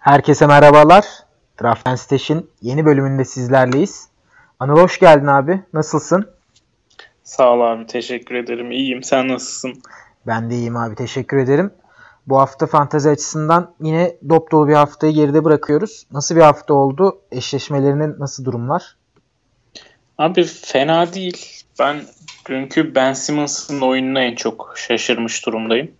Herkese merhabalar. Draft and Stash'in yeni bölümünde sizlerleyiz. Anıl hoş geldin abi. Nasılsın? Sağ ol abi. Teşekkür ederim. İyiyim. Sen nasılsın? Ben de iyiyim abi. Teşekkür ederim. Bu hafta fantezi açısından yine dop dolu bir haftayı geride bırakıyoruz. Nasıl bir hafta oldu? Eşleşmelerinin nasıl durumlar? Abi fena değil. Ben dünkü Ben Simmons'ın oyununa en çok şaşırmış durumdayım.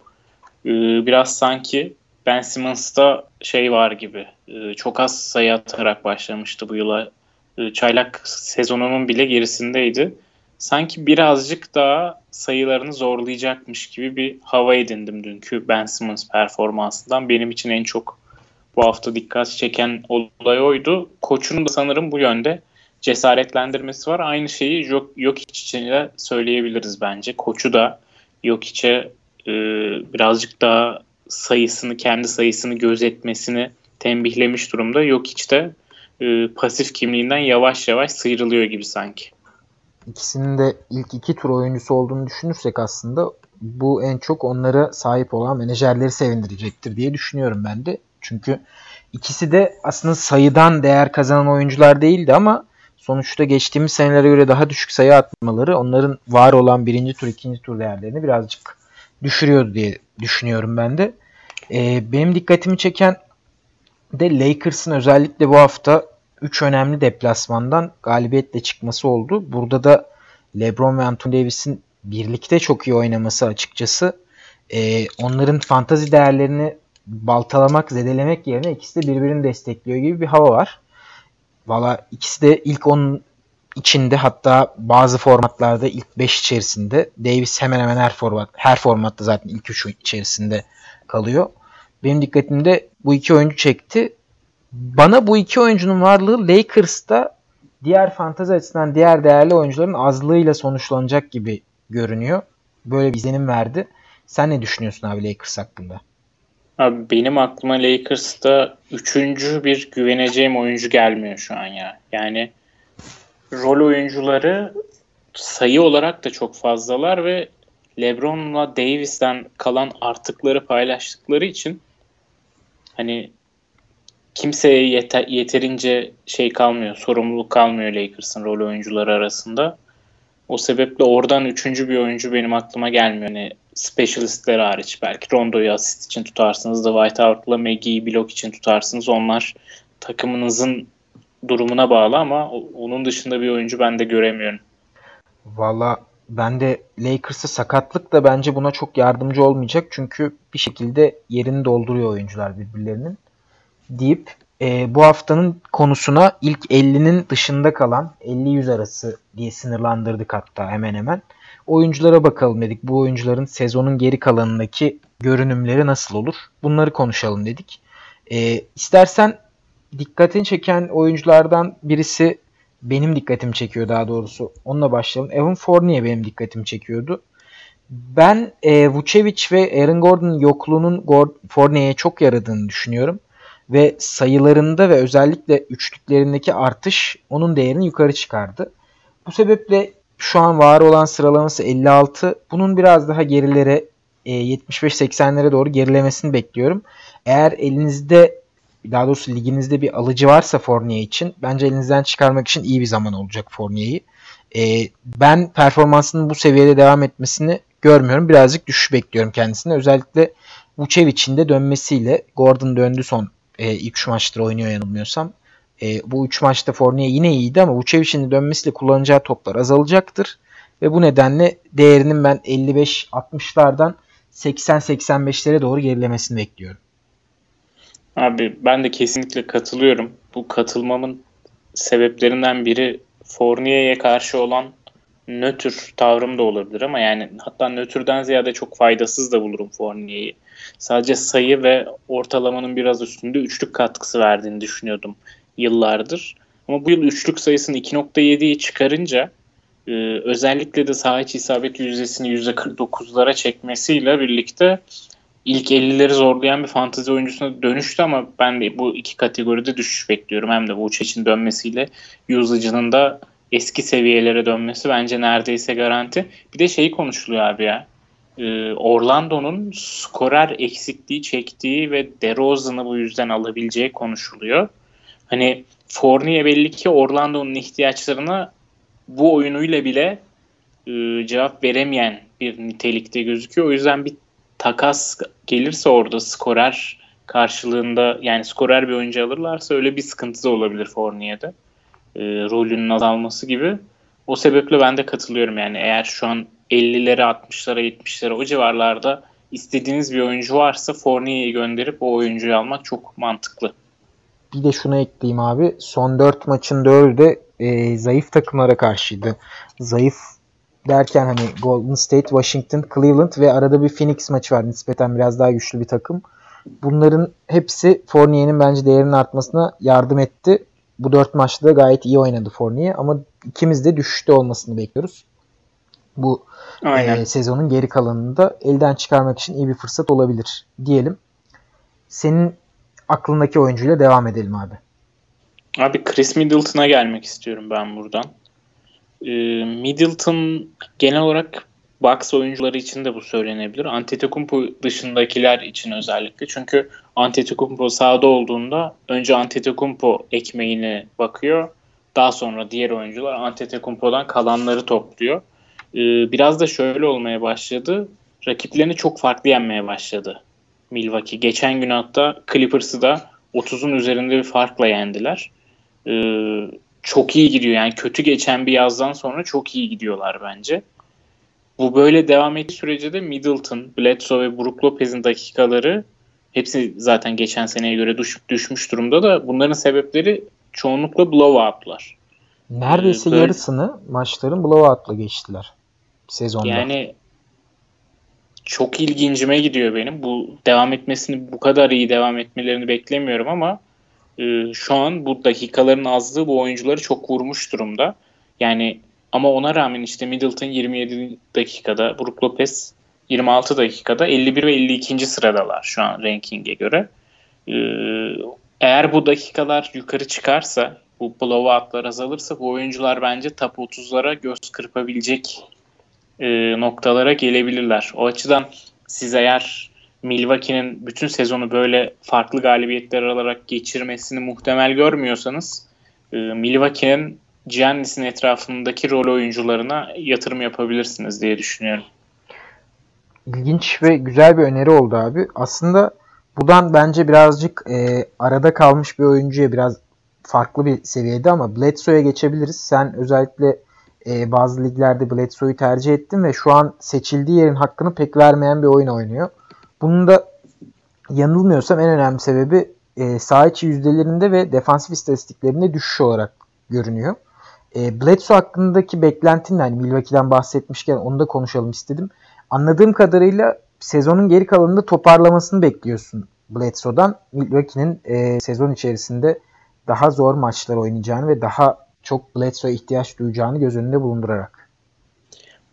Ee, biraz sanki Ben Simmons'ta şey var gibi. E, çok az sayı atarak başlamıştı bu yıla. E, çaylak sezonunun bile gerisindeydi. Sanki birazcık daha sayılarını zorlayacakmış gibi bir hava edindim dünkü Ben Simmons performansından. Benim için en çok bu hafta dikkat çeken olay oydu. Koçun da sanırım bu yönde cesaretlendirmesi var. Aynı şeyi yok, yok için de söyleyebiliriz bence. Koçu da yok içe e, birazcık daha sayısını, kendi sayısını gözetmesini tembihlemiş durumda. Yok işte e, pasif kimliğinden yavaş yavaş sıyrılıyor gibi sanki. İkisinin de ilk iki tur oyuncusu olduğunu düşünürsek aslında bu en çok onlara sahip olan menajerleri sevindirecektir diye düşünüyorum ben de. Çünkü ikisi de aslında sayıdan değer kazanan oyuncular değildi ama sonuçta geçtiğimiz senelere göre daha düşük sayı atmaları onların var olan birinci tur, ikinci tur değerlerini birazcık düşürüyordu diye düşünüyorum ben de. Ee, benim dikkatimi çeken de Lakers'ın özellikle bu hafta 3 önemli deplasmandan galibiyetle çıkması oldu. Burada da LeBron ve Anthony Davis'in birlikte çok iyi oynaması açıkçası e, onların fantazi değerlerini baltalamak, zedelemek yerine ikisi de birbirini destekliyor gibi bir hava var. Valla ikisi de ilk 10 içinde hatta bazı formatlarda ilk 5 içerisinde. Davis hemen hemen her format her formatta zaten ilk 3 içerisinde kalıyor. Benim dikkatimde bu iki oyuncu çekti. Bana bu iki oyuncunun varlığı Lakers'ta diğer fantazi açısından diğer değerli oyuncuların azlığıyla sonuçlanacak gibi görünüyor. Böyle bir izlenim verdi. Sen ne düşünüyorsun abi Lakers hakkında? Abi benim aklıma Lakers'ta üçüncü bir güveneceğim oyuncu gelmiyor şu an ya. Yani rol oyuncuları sayı olarak da çok fazlalar ve LeBron'la Davis'ten kalan artıkları paylaştıkları için hani kimseye yeter, yeterince şey kalmıyor, sorumluluk kalmıyor Lakers'ın rol oyuncuları arasında. O sebeple oradan üçüncü bir oyuncu benim aklıma gelmiyor. Hani specialistler hariç belki Rondo'yu asist için tutarsınız da Whiteout'la Maggie'yi blok için tutarsınız. Onlar takımınızın durumuna bağlı ama onun dışında bir oyuncu ben de göremiyorum. Valla ben de Lakers'a sakatlık da bence buna çok yardımcı olmayacak. Çünkü bir şekilde yerini dolduruyor oyuncular birbirlerinin. Deyip e, bu haftanın konusuna ilk 50'nin dışında kalan 50-100 arası diye sınırlandırdık hatta hemen hemen. Oyunculara bakalım dedik. Bu oyuncuların sezonun geri kalanındaki görünümleri nasıl olur? Bunları konuşalım dedik. E, istersen dikkatini çeken oyunculardan birisi benim dikkatimi çekiyor daha doğrusu. Onunla başlayalım. Evan Fournier benim dikkatimi çekiyordu. Ben e, Vucevic ve Aaron Gordon'un yokluğunun Fournier'e çok yaradığını düşünüyorum. Ve sayılarında ve özellikle üçlüklerindeki artış onun değerini yukarı çıkardı. Bu sebeple şu an var olan sıralaması 56. Bunun biraz daha gerilere e, 75-80'lere doğru gerilemesini bekliyorum. Eğer elinizde daha doğrusu liginizde bir alıcı varsa Fournier için bence elinizden çıkarmak için iyi bir zaman olacak Fournier'i. E, ben performansının bu seviyede devam etmesini görmüyorum. Birazcık düşüş bekliyorum kendisine. Özellikle Vucevic'in de dönmesiyle Gordon döndü son e, ilk şu maçtır oynuyor yanılmıyorsam. E, bu üç maçta Fournier yine iyiydi ama Vucevic'in de dönmesiyle kullanacağı toplar azalacaktır. Ve bu nedenle değerinin ben 55-60'lardan 80-85'lere doğru gerilemesini bekliyorum. Abi ben de kesinlikle katılıyorum. Bu katılmamın sebeplerinden biri Fournier'e karşı olan nötr tavrım da olabilir ama yani hatta nötrden ziyade çok faydasız da bulurum Fournier'i. Sadece sayı ve ortalamanın biraz üstünde üçlük katkısı verdiğini düşünüyordum yıllardır. Ama bu yıl üçlük sayısını 2.7'ye çıkarınca e, özellikle de saha içi isabet yüzdesini %49'lara çekmesiyle birlikte ilk 50'leri zorlayan bir fantezi oyuncusuna dönüştü ama ben de bu iki kategoride düşüş bekliyorum. Hem de bu için dönmesiyle usage'ının da eski seviyelere dönmesi bence neredeyse garanti. Bir de şeyi konuşuluyor abi ya. e, Orlando'nun skorer eksikliği çektiği ve DeRozan'ı bu yüzden alabileceği konuşuluyor. Hani Fournier belli ki Orlando'nun ihtiyaçlarına bu oyunuyla bile e, cevap veremeyen bir nitelikte gözüküyor. O yüzden bir takas gelirse orada skorer karşılığında yani skorer bir oyuncu alırlarsa öyle bir sıkıntı da olabilir Fournier'de. E, rolünün azalması gibi. O sebeple ben de katılıyorum yani eğer şu an 50'lere 60'lara 70'lere o civarlarda istediğiniz bir oyuncu varsa Fournier'i gönderip o oyuncuyu almak çok mantıklı. Bir de şunu ekleyeyim abi. Son 4 maçın 4'ü de e, zayıf takımlara karşıydı. Zayıf derken hani Golden State, Washington, Cleveland ve arada bir Phoenix maçı var. Nispeten biraz daha güçlü bir takım. Bunların hepsi Fournier'in bence değerinin artmasına yardım etti. Bu dört maçta da gayet iyi oynadı Fournier ama ikimiz de düşüşte olmasını bekliyoruz. Bu e, sezonun geri kalanında elden çıkarmak için iyi bir fırsat olabilir diyelim. Senin aklındaki oyuncuyla devam edelim abi. Abi Chris Middleton'a gelmek istiyorum ben buradan. Ee, Middleton genel olarak Bucks oyuncuları için de bu söylenebilir. Antetokounmpo dışındakiler için özellikle. Çünkü Antetokounmpo sahada olduğunda önce Antetokounmpo ekmeğine bakıyor. Daha sonra diğer oyuncular Antetokounmpo'dan kalanları topluyor. Ee, biraz da şöyle olmaya başladı. Rakiplerini çok farklı yenmeye başladı Milwaukee. Geçen gün hatta Clippers'ı da 30'un üzerinde bir farkla yendiler. Ee, çok iyi gidiyor. Yani kötü geçen bir yazdan sonra çok iyi gidiyorlar bence. Bu böyle devam ettiği sürece de Middleton, Bledsoe ve Brook Lopez'in dakikaları hepsi zaten geçen seneye göre düş, düşmüş durumda da bunların sebepleri çoğunlukla blowout'lar. Neredeyse ee, böyle, yarısını maçların blowout'la geçtiler sezonda. Yani çok ilgincime gidiyor benim. Bu devam etmesini bu kadar iyi devam etmelerini beklemiyorum ama e, şu an bu dakikaların azlığı bu oyuncuları çok vurmuş durumda. Yani ama ona rağmen işte Middleton 27 dakikada, Brook Lopez 26 dakikada 51 ve 52. sıradalar şu an ranking'e göre. Ee, eğer bu dakikalar yukarı çıkarsa, bu blowoutlar azalırsa bu oyuncular bence top 30'lara göz kırpabilecek e, noktalara gelebilirler. O açıdan siz eğer Milwaukee'nin bütün sezonu böyle farklı galibiyetler alarak geçirmesini muhtemel görmüyorsanız e, Milwaukee'nin Giannis'in etrafındaki rol oyuncularına yatırım yapabilirsiniz diye düşünüyorum. İlginç ve güzel bir öneri oldu abi. Aslında buradan bence birazcık e, arada kalmış bir oyuncuya biraz farklı bir seviyede ama Bledsoe'ya geçebiliriz. Sen özellikle e, bazı liglerde Bledsoe'yu tercih ettin ve şu an seçildiği yerin hakkını pek vermeyen bir oyun oynuyor. Bunun da yanılmıyorsam en önemli sebebi e, saha içi yüzdelerinde ve defansif istatistiklerinde düşüş olarak görünüyor. E, Bledsoe hakkındaki beklentin hani Milwaukee'den bahsetmişken onu da konuşalım istedim. Anladığım kadarıyla sezonun geri kalanında toparlamasını bekliyorsun Bledsoe'dan. Milwaukee'nin e, sezon içerisinde daha zor maçlar oynayacağını ve daha çok Bledsoe'ya ihtiyaç duyacağını göz önünde bulundurarak.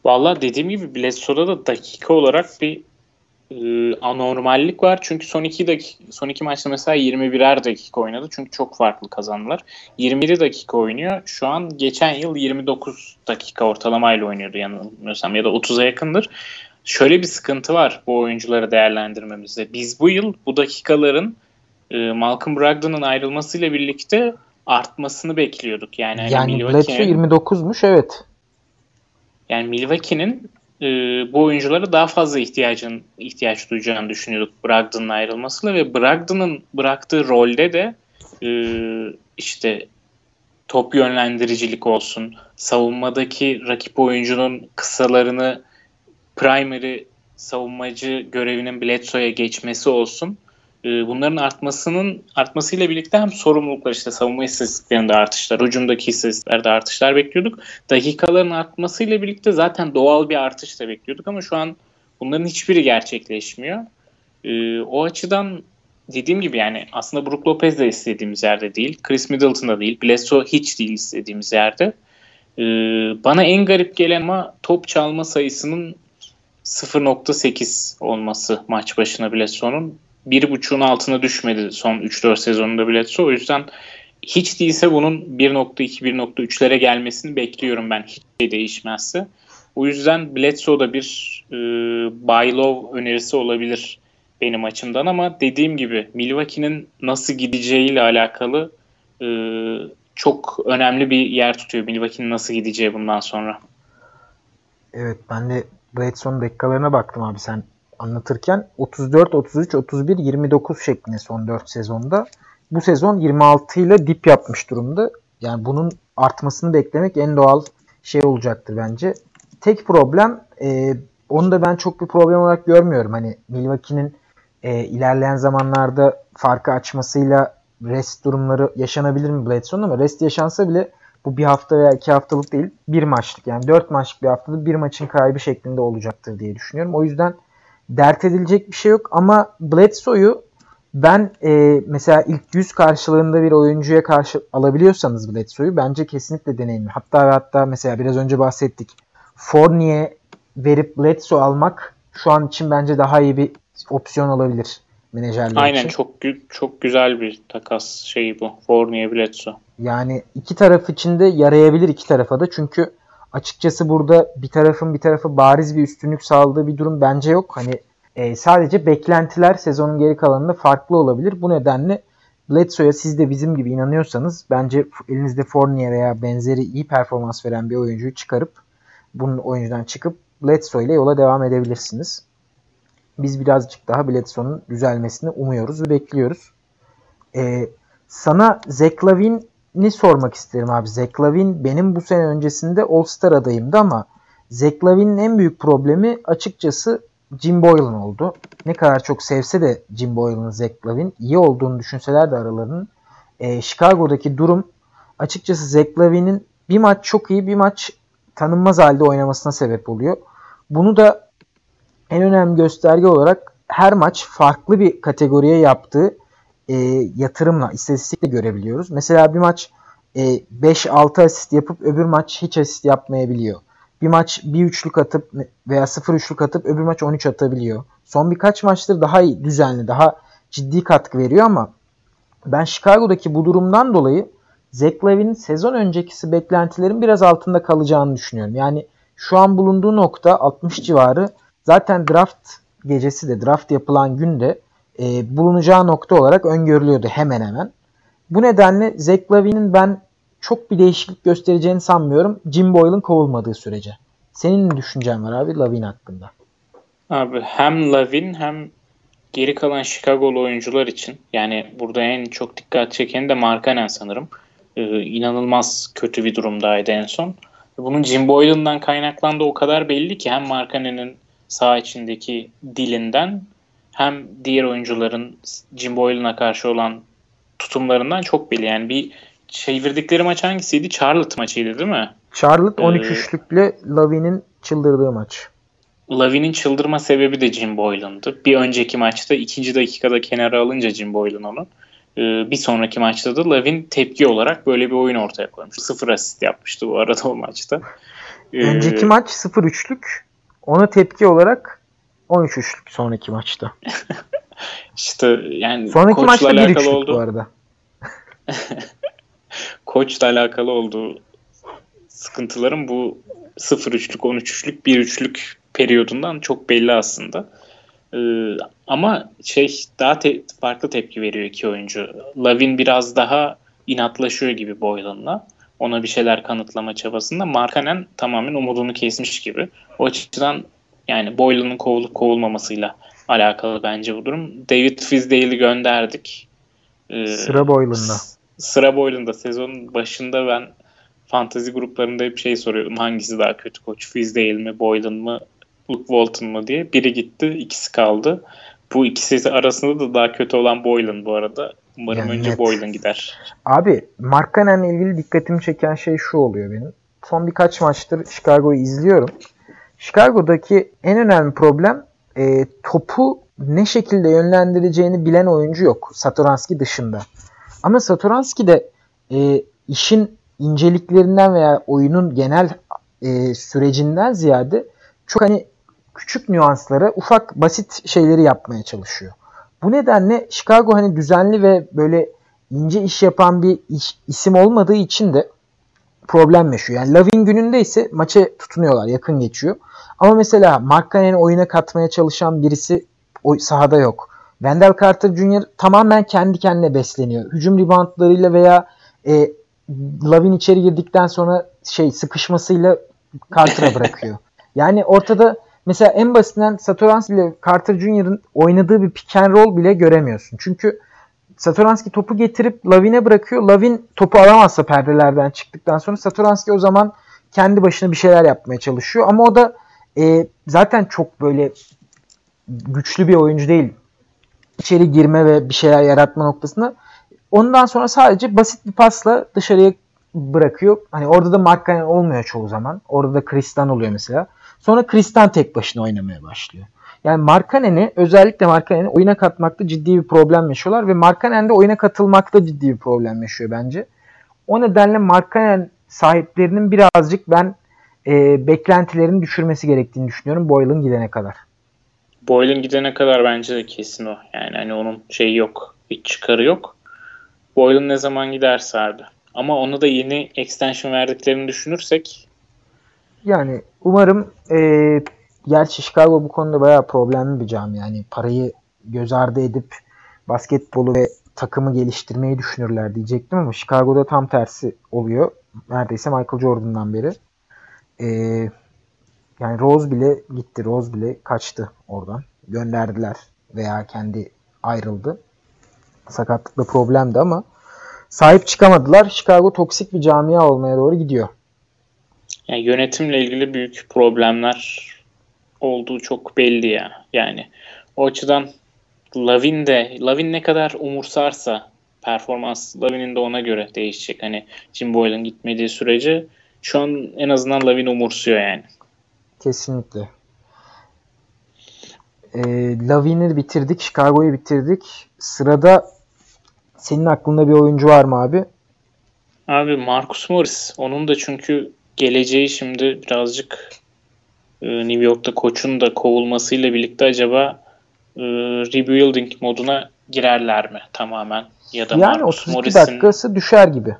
Valla dediğim gibi Bledsoe'da da dakika olarak bir e, anormallik var. Çünkü son iki dakika, son iki maçta mesela 21'er dakika oynadı. Çünkü çok farklı kazandılar. 27 dakika oynuyor. Şu an geçen yıl 29 dakika ortalamayla oynuyordu yanılmıyorsam ya da 30'a yakındır. Şöyle bir sıkıntı var bu oyuncuları değerlendirmemizde. Biz bu yıl bu dakikaların e, Malcolm Brogdon'un ayrılmasıyla birlikte artmasını bekliyorduk. Yani, hani yani Bledsoe 29'muş evet. Yani Milwaukee'nin e, bu oyunculara daha fazla ihtiyacın ihtiyaç duyacağını düşünüyorduk Brogdon'un ayrılmasıyla ve Brogdon'un bıraktığı rolde de e, işte top yönlendiricilik olsun, savunmadaki rakip oyuncunun kısalarını primary savunmacı görevinin Bledsoe'ya geçmesi olsun. E, bunların artmasının artmasıyla birlikte hem sorumluluklar işte savunma istatistiklerinde artışlar, ucumdaki istatistiklerde artışlar bekliyorduk. Dakikaların artmasıyla birlikte zaten doğal bir artış da bekliyorduk ama şu an bunların hiçbiri gerçekleşmiyor. E, o açıdan dediğim gibi yani aslında Brook Lopez de istediğimiz yerde değil. Chris Middleton da değil. Bledsoe hiç değil istediğimiz yerde. Ee, bana en garip gelen ama top çalma sayısının 0.8 olması maç başına Bledsoe'nun bir buçuğun altına düşmedi son 3-4 sezonunda Bledsoe. O yüzden hiç değilse bunun 1.2-1.3'lere gelmesini bekliyorum ben hiç şey değişmezse. O yüzden Bledsoe da bir e, buy low önerisi olabilir benim açımdan ama dediğim gibi Milwaukee'nin nasıl gideceğiyle alakalı e, çok önemli bir yer tutuyor Milwaukee'nin nasıl gideceği bundan sonra. Evet ben de Bledsoe'nun dakikalarına baktım abi sen anlatırken 34, 33, 31, 29 şeklinde son 4 sezonda. Bu sezon 26 ile dip yapmış durumda. Yani bunun artmasını beklemek en doğal şey olacaktır bence. Tek problem e, onu da ben çok bir problem olarak görmüyorum. Hani Milwaukee'nin e, ilerleyen zamanlarda farkı açmasıyla rest durumları yaşanabilir mi Bledsoe'nun ama rest yaşansa bile bu bir hafta veya iki haftalık değil bir maçlık yani dört maçlık bir haftada bir maçın kaybı şeklinde olacaktır diye düşünüyorum. O yüzden dert edilecek bir şey yok ama Bledsoe'yu ben e, mesela ilk 100 karşılığında bir oyuncuya karşı alabiliyorsanız Bledsoe'yu bence kesinlikle deneyin. Hatta hatta mesela biraz önce bahsettik. Fournier verip Bledsoe almak şu an için bence daha iyi bir opsiyon olabilir menajerler Aynen için. çok çok güzel bir takas şeyi bu. Fournier Bledsoe. Yani iki taraf için de yarayabilir iki tarafa da. Çünkü açıkçası burada bir tarafın bir tarafı bariz bir üstünlük sağladığı bir durum bence yok. Hani e, sadece beklentiler sezonun geri kalanında farklı olabilir. Bu nedenle Bledsoe'ya siz de bizim gibi inanıyorsanız bence elinizde Fournier veya benzeri iyi performans veren bir oyuncuyu çıkarıp bunun oyuncudan çıkıp Bledsoe ile yola devam edebilirsiniz. Biz birazcık daha Bledsoe'nun düzelmesini umuyoruz ve bekliyoruz. Ee, sana Zach Lavine'i sormak isterim abi. Zach Lavine benim bu sene öncesinde All-Star adayımdı ama Zach Lavine'in en büyük problemi açıkçası Jim Boylan oldu. Ne kadar çok sevse de Jim Boylan'ın Zach Lavine iyi olduğunu düşünseler de aralarının e, Chicago'daki durum açıkçası Zach Lavine'in bir maç çok iyi bir maç tanınmaz halde oynamasına sebep oluyor. Bunu da en önemli gösterge olarak her maç farklı bir kategoriye yaptığı e, yatırımla, istatistikle görebiliyoruz. Mesela bir maç e, 5-6 asist yapıp öbür maç hiç asist yapmayabiliyor. Bir maç bir üçlük atıp veya sıfır üçlük atıp öbür maç 13 atabiliyor. Son birkaç maçtır daha iyi, düzenli, daha ciddi katkı veriyor ama ben Chicago'daki bu durumdan dolayı Zach Lavine'in sezon öncekisi beklentilerin biraz altında kalacağını düşünüyorum. Yani şu an bulunduğu nokta 60 civarı zaten draft gecesi de draft yapılan günde e, bulunacağı nokta olarak öngörülüyordu hemen hemen. Bu nedenle Zach Lavine'in ben çok bir değişiklik göstereceğini sanmıyorum Jim Boyle'ın kovulmadığı sürece. Senin ne düşüncen var abi Lavine hakkında? Abi hem Lavin hem geri kalan Chicago'lu oyuncular için yani burada en çok dikkat çeken de Markkanen sanırım. Ee, inanılmaz kötü bir durumdaydı en son. Bunun Jim Boylan'dan kaynaklandığı o kadar belli ki hem Markkanen'in sağ içindeki dilinden hem diğer oyuncuların Jim Boylan'a karşı olan tutumlarından çok belli. Yani bir çevirdikleri maç hangisiydi? Charlotte maçıydı değil mi? Charlotte 13 ee, üçlükle Lavine'in çıldırdığı maç. Lavine'in çıldırma sebebi de Jim Boylan'dı. Bir önceki maçta ikinci dakikada kenara alınca Jim Boylan onu. Ee, bir sonraki maçta da Lavin tepki olarak böyle bir oyun ortaya koymuş. Sıfır asist yapmıştı bu arada o maçta. Ee, önceki maç 0 üçlük. Ona tepki olarak 13 üçlük sonraki maçta. İşte yani sonraki maçta 1 üçlük oldu. bu arada. koçla alakalı olduğu sıkıntıların bu 0 üçlük, 13 üçlük, 1 üçlük periyodundan çok belli aslında. Ee, ama şey daha te- farklı tepki veriyor iki oyuncu. Lavin biraz daha inatlaşıyor gibi Boylan'la. Ona bir şeyler kanıtlama çabasında. Markanen tamamen umudunu kesmiş gibi. O açıdan yani Boylan'ın kovulup kovulmamasıyla alakalı bence bu durum. David Fizdale'i gönderdik. Ee, sıra Boylan'da. Sıra Boylan'da. Sezonun başında ben fantazi gruplarında hep şey soruyordum. Hangisi daha kötü koç? Fizdale mi? Boylan mı? Luke Walton mu diye. Biri gitti, ikisi kaldı. Bu ikisi arasında da daha kötü olan Boylan bu arada. Umarım yani önce net. Boylan gider. Abi Mark Cannon'la ilgili dikkatimi çeken şey şu oluyor benim. Son birkaç maçtır Chicago'yu izliyorum. Chicago'daki en önemli problem e, topu ne şekilde yönlendireceğini bilen oyuncu yok. Satoranski dışında. Ama Satoranski de e, işin inceliklerinden veya oyunun genel e, sürecinden ziyade çok hani küçük nüansları, ufak basit şeyleri yapmaya çalışıyor. Bu nedenle Chicago hani düzenli ve böyle ince iş yapan bir iş, isim olmadığı için de problem yaşıyor. Yani Lavin gününde ise maça tutunuyorlar. Yakın geçiyor. Ama mesela Markkanen'i oyuna katmaya çalışan birisi o sahada yok. Wendell Carter Jr. tamamen kendi kendine besleniyor. Hücum reboundlarıyla veya e, Lavin içeri girdikten sonra şey sıkışmasıyla Carter'a bırakıyor. Yani ortada mesela en basitinden Satoranski ile Carter Jr.'ın oynadığı bir pick and roll bile göremiyorsun. Çünkü Satoranski topu getirip Lavin'e bırakıyor. Lavin topu alamazsa perdelerden çıktıktan sonra Satoranski o zaman kendi başına bir şeyler yapmaya çalışıyor. Ama o da e, zaten çok böyle güçlü bir oyuncu değil. İçeri girme ve bir şeyler yaratma noktasında. Ondan sonra sadece basit bir pasla dışarıya bırakıyor. Hani orada da Markkanen olmuyor çoğu zaman. Orada da Kristan oluyor mesela. Sonra Kristan tek başına oynamaya başlıyor. Yani Markkanen'i özellikle Markkanen'i oyuna katmakta ciddi bir problem yaşıyorlar ve Markkanen de oyuna katılmakta ciddi bir problem yaşıyor bence. O nedenle Markkanen sahiplerinin birazcık ben e, beklentilerini düşürmesi gerektiğini düşünüyorum Boylan gidene kadar. Boylan gidene kadar bence de kesin o. Yani hani onun şeyi yok. Hiç çıkarı yok. Boylan ne zaman giderse abi. Ama onu da yeni extension verdiklerini düşünürsek yani umarım e, gerçi Chicago bu konuda bayağı problemli bir cami. Yani parayı göz ardı edip basketbolu ve takımı geliştirmeyi düşünürler diyecektim ama Chicago'da tam tersi oluyor. Neredeyse Michael Jordan'dan beri. Ee, yani Rose bile gitti. Rose bile kaçtı oradan. Gönderdiler veya kendi ayrıldı. Sakatlıkla problemdi ama sahip çıkamadılar. Chicago toksik bir camia olmaya doğru gidiyor. Yani yönetimle ilgili büyük problemler olduğu çok belli ya. Yani o açıdan Lavin de Lavin ne kadar umursarsa performans Lavin'in de ona göre değişecek. Hani Jim Boylan gitmediği sürece şu an en azından Lavin umursuyor yani. Kesinlikle. E, Lavin'i bitirdik. Chicago'yu bitirdik. Sırada senin aklında bir oyuncu var mı abi? Abi Marcus Morris. Onun da çünkü geleceği şimdi birazcık New York'ta koçun da kovulmasıyla birlikte acaba e, rebuilding moduna girerler mi tamamen? Ya da yani Marcus 32 Morris'in... dakikası düşer gibi.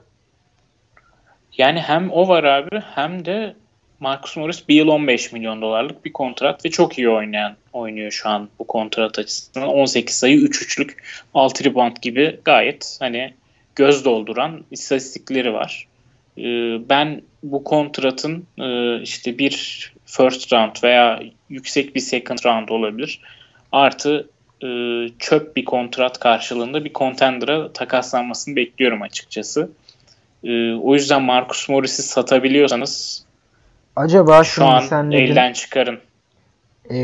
Yani hem o var abi hem de Marcus Morris bir yıl 15 milyon dolarlık bir kontrat ve çok iyi oynayan oynuyor şu an bu kontrat açısından. 18 sayı 3 üçlük 6 rebound gibi gayet hani göz dolduran istatistikleri var. Ee, ben bu kontratın e, işte bir first round veya yüksek bir second round olabilir. Artı e, çöp bir kontrat karşılığında bir contender'a takaslanmasını bekliyorum açıkçası. E, o yüzden Marcus Morris'i satabiliyorsanız acaba şu an sen dedin, elden çıkarın. E,